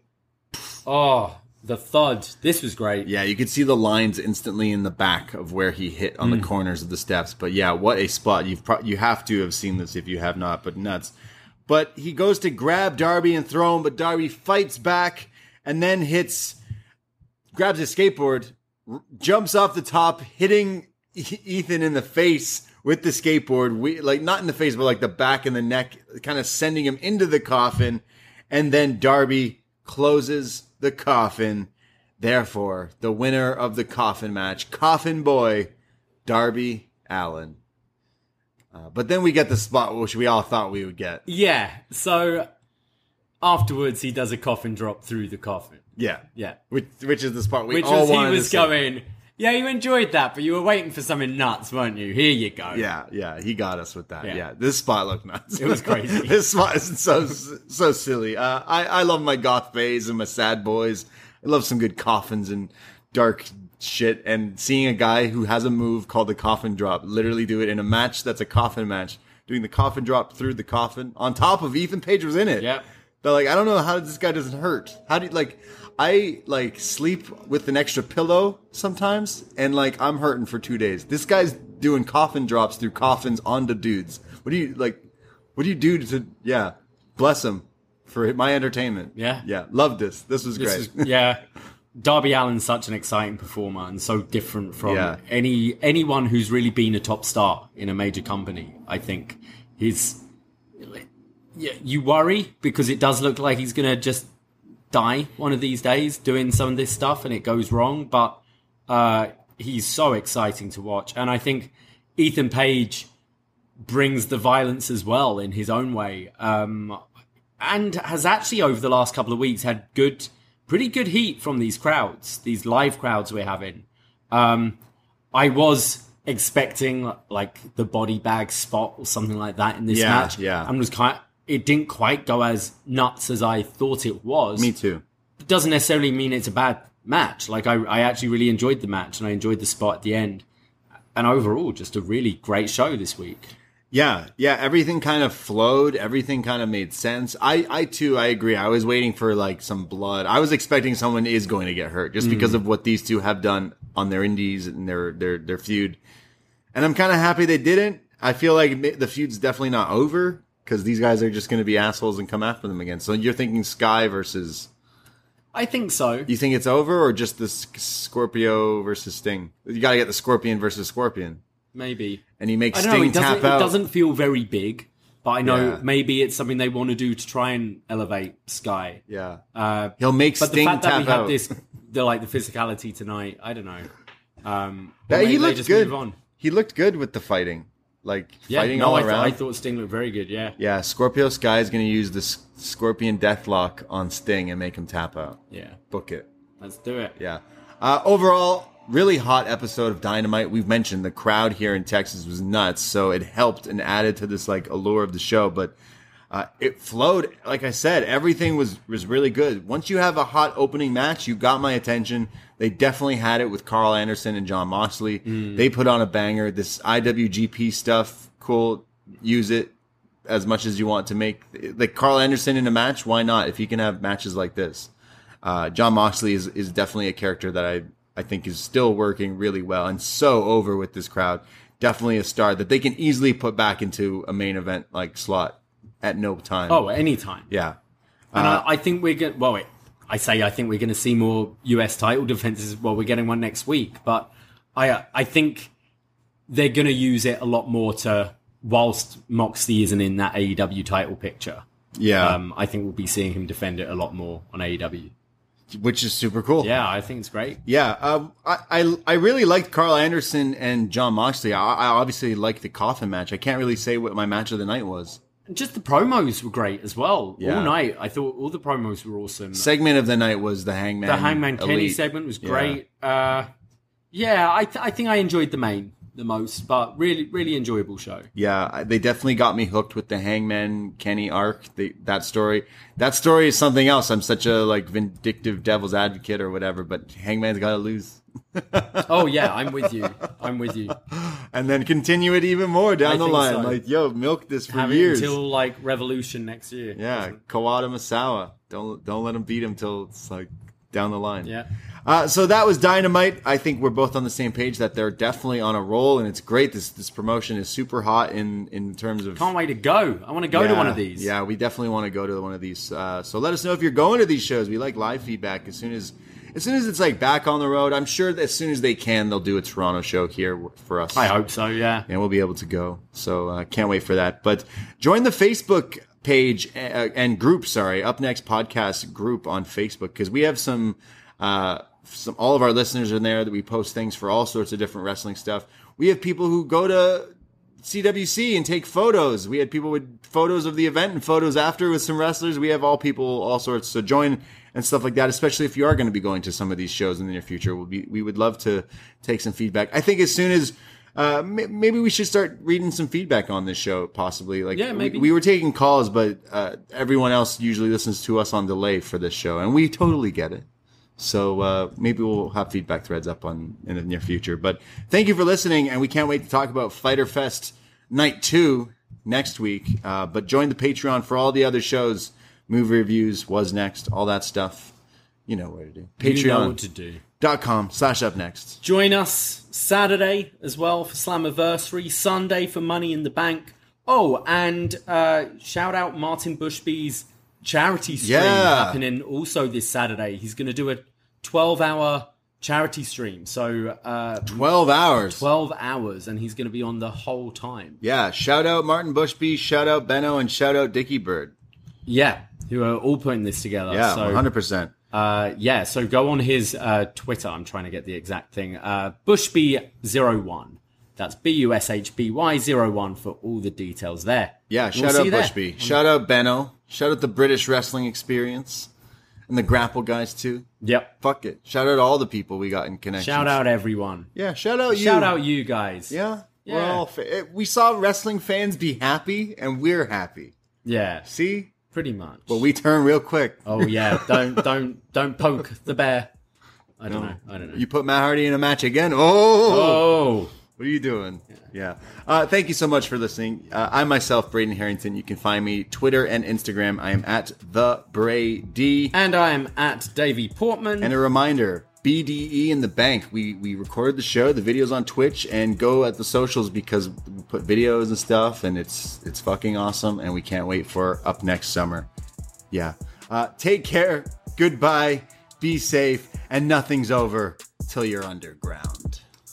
oh, the thud. This was great. Yeah, you could see the lines instantly in the back of where he hit on the mm. corners of the steps. But yeah, what a spot! You've pro- you have to have seen this if you have not. But nuts. But he goes to grab Darby and throw him, but Darby fights back and then hits, grabs his skateboard, r- jumps off the top, hitting E- Ethan in the face with the skateboard. We like not in the face, but like the back and the neck, kind of sending him into the coffin. And then Darby closes the coffin. Therefore, the winner of the coffin match, Coffin Boy, Darby Allin. Uh, but then we get the spot which we all thought we would get. Yeah. So afterwards, he does a coffin drop through the coffin. Yeah, Yeah. Which which is the spot we Which all was, he wanted to was going, yeah, you enjoyed that, but you were waiting for something nuts, weren't you? Here you go. Yeah, yeah, he got us with that. Yeah, Yeah. this spot looked nuts. It was crazy. *laughs* this spot is so so silly. Uh, I I love my goth phase and my sad boys. I love some good coffins and dark shit. And seeing a guy who has a move called the coffin drop literally do it in a match that's a coffin match, doing the coffin drop through the coffin on top of Ethan Page was in it. Yep. But like, I don't know how this guy doesn't hurt. How do you like? I like sleep with an extra pillow sometimes, and like I'm hurting for two days. This guy's doing coffin drops through coffins onto dudes. What do you like? What do you do to? Yeah, bless him for my entertainment. Yeah. yeah, loved this. This was This great. is- yeah. Darby Allin's such an exciting performer and so different from Yeah. any anyone who's really been a top star in a major company. I think he's yeah, you worry because it does look like he's gonna just die one of these days doing some of this stuff and it goes wrong. But uh, he's so exciting to watch, and I think Ethan Page brings the violence as well in his own way. Um, and has actually over the last couple of weeks had good, pretty good heat from these crowds, these live crowds we're having. Um, I was expecting like the body bag spot or something like that in this Yeah, match. yeah. and was kind. It didn't quite go as nuts as I thought it was. Me too. It doesn't necessarily mean it's a bad match. Like I, I actually really enjoyed the match and I enjoyed the spot at the end. And overall, just a really great show this week. Yeah, yeah, everything kind of flowed. Everything kind of made sense. I, I too, I agree. I was waiting for like some blood. I was expecting someone is going to get hurt just because mm. of what these two have done on their indies and their their their feud. And I'm kind of happy they didn't. I feel like the feud's definitely not over because these guys are just going to be assholes and come after them again. So you're thinking Sky versus. I think so. You think it's over or just the Scorpio versus Sting? You got to get the Scorpion versus Scorpion, Maybe. and he makes I don't know. Sting It doesn't, it doesn't feel very big, but I know Yeah. maybe it's something they want to do to try and elevate Sky. Yeah, Uh, he'll make Sting. tap but the fact that we had out. this, the like the physicality tonight, I don't know. Um, or he looked good. He looked good with the fighting, like Yeah, fighting no, all I, th- around. I thought Sting looked very good. Yeah, yeah, Scorpio Sky is going to use this Scorpion Deathlock on Sting and make him tap out. yeah. Book it. Let's do it. Yeah. Uh, overall, really hot episode of Dynamite. We've mentioned the crowd here in Texas was nuts, so it helped and added to this like allure of the show. But uh, it flowed. Like I said, everything was was really good. Once you have a hot opening match, you got my attention. They definitely had it with Karl Anderson and Jon Moxley. They put on a banger. This IWGP stuff, cool. Use it as much as you want to make like Karl Anderson in a match. Why not? If he can have matches like this uh, Jon Moxley is, is definitely a character that I, I think is still working really well and so over with this crowd. Definitely a star that they can easily put back into a main event like slot at no time. Oh, anytime. yeah. And Uh, I, I think we're going. Well, wait, I say I think we're going to see more U.S. title defenses. Well, we're getting one next week, but I I think they're going to use it a lot more to whilst Moxley isn't in that AEW title picture. Yeah. Um, I think we'll be seeing him defend it a lot more on AEW. which is super cool. Yeah, I think it's great. Yeah, um, I, I I really liked Karl Anderson and Jon Moxley. I, I obviously liked the coffin match. I can't really say what my match of the night was. Just the promos were great as well. Yeah. All night, I thought all the promos were awesome. Segment of the night was the Hangman. the Hangman Kenny segment was Yeah. great. Uh, yeah, I, th- I think I enjoyed the main the most, but really, really enjoyable show. Yeah, they definitely got me hooked with the Hangman Kenny arc. They, that story, that story is something else. I'm such a like vindictive devil's advocate or whatever, but Hangman's got to lose, Oh yeah, I'm with you. I'm with you. and then continue it even more down I the line. so. Like, yo, milk this for Have years. until like Revolution next year. yeah, Kawada Misawa. Don't don't let him beat him till it's like down the line. Yeah. Uh, so that was Dynamite. I think we're both on the same page that they're definitely on a roll, and it's great. This this promotion is super hot in in terms of Can't wait to go. I want to go to one of these. Yeah, we definitely want to go to one of these. Uh, so let us know if you're going to these shows. We like live feedback as soon as as soon as it's like back on the road. I'm sure that as soon as they can, they'll do a Toronto show here for us. I hope so. Yeah. and we'll be able to go. So uh, can't wait for that. But join the Facebook page uh, and group. Sorry, upNXT podcast group on Facebook because we have some. Uh, some all of our listeners are in there that we post things for all sorts of different wrestling stuff. We have people who go to CWC and take photos. We had people with photos of the event and photos after with some wrestlers. We have all people, all sorts. So join and stuff like that. Especially if you are going to be going to some of these shows in the near future, we'll be we would love to take some feedback. I think as soon as uh, may- maybe we should start reading some feedback on this show, possibly. Like, Yeah, maybe. we, we were taking calls, but uh, everyone else usually listens to us on delay for this show, and we totally get it. So uh, maybe we'll have feedback threads up on in the near future. But thank you for listening, and we can't wait to talk about Fyter Fest Night Two next week. Uh, but join the Patreon for all the other shows, movie reviews, was next, all that stuff. You know where to do. You know what to do. Patreon.com slash upNXT. Join us Saturday as well for Slammiversary, Sunday for Money in the Bank. Oh, and uh, shout out Martin Bushby's charity stream Yeah. happening also this Saturday. He's going to do a 12 hour charity stream. So uh, 12 hours. 12 hours, and he's going to be on the whole time. Yeah, shout out Martin Bushby, shout out Benno, and shout out Dickie Bird. Yeah, who are all putting this together. Yeah, so, 100%. Uh, yeah, so go on his uh, Twitter. I'm trying to get the exact thing. Uh, Bushby01. That's B U S H B Y 01 for all the details there. Yeah, We'll shout out you there. Bushby. Shout out Benno. Shout out the British Wrestling Experience. And the Grapple guys, too. Yep. Fuck it. Shout out all the people we got in connection. Shout out everyone. Yeah, shout out you. Shout out you guys. Yeah. We're all fa- eh, we saw wrestling fans be happy, and we're happy. Yeah, See? pretty much. But we turn real quick. oh yeah, *laughs* don't don't don't poke the bear. I don't know. I don't know. You put Matt Hardy in a match again? Oh! oh, What are you doing? Yeah. Uh, thank you so much for listening. Uh, I'm myself, Braden Herrington. You can find me Twitter and Instagram. I am at the Brady. and I am at Davie Portman. And a reminder, BDE in the bank. We we record the show, the videos on Twitch, and go at the socials because we put videos and stuff, and it's it's fucking awesome, and we can't wait for upNXT summer. Yeah. Uh, take care. Goodbye. Be safe, and nothing's over till you're underground.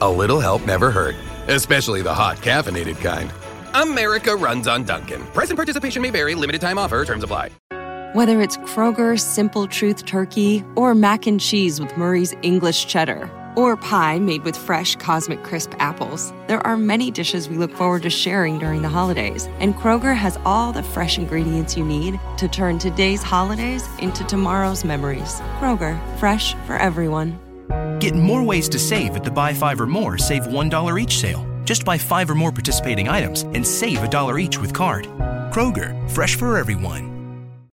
a little help never hurt, especially the hot caffeinated kind. America runs on Dunkin'. Present participation may vary, limited time offer, terms apply. Whether it's Kroger Simple Truth Turkey or mac and cheese with Murray's English Cheddar or pie made with fresh Cosmic Crisp apples, there are many dishes we look forward to sharing during the holidays. And Kroger has all the fresh ingredients you need to turn today's holidays into tomorrow's memories. Kroger, fresh for everyone. Get more ways to save at the Buy Five or More Save $1 each sale. Just buy five or more participating items and save a dollar each with card. Kroger, fresh for everyone.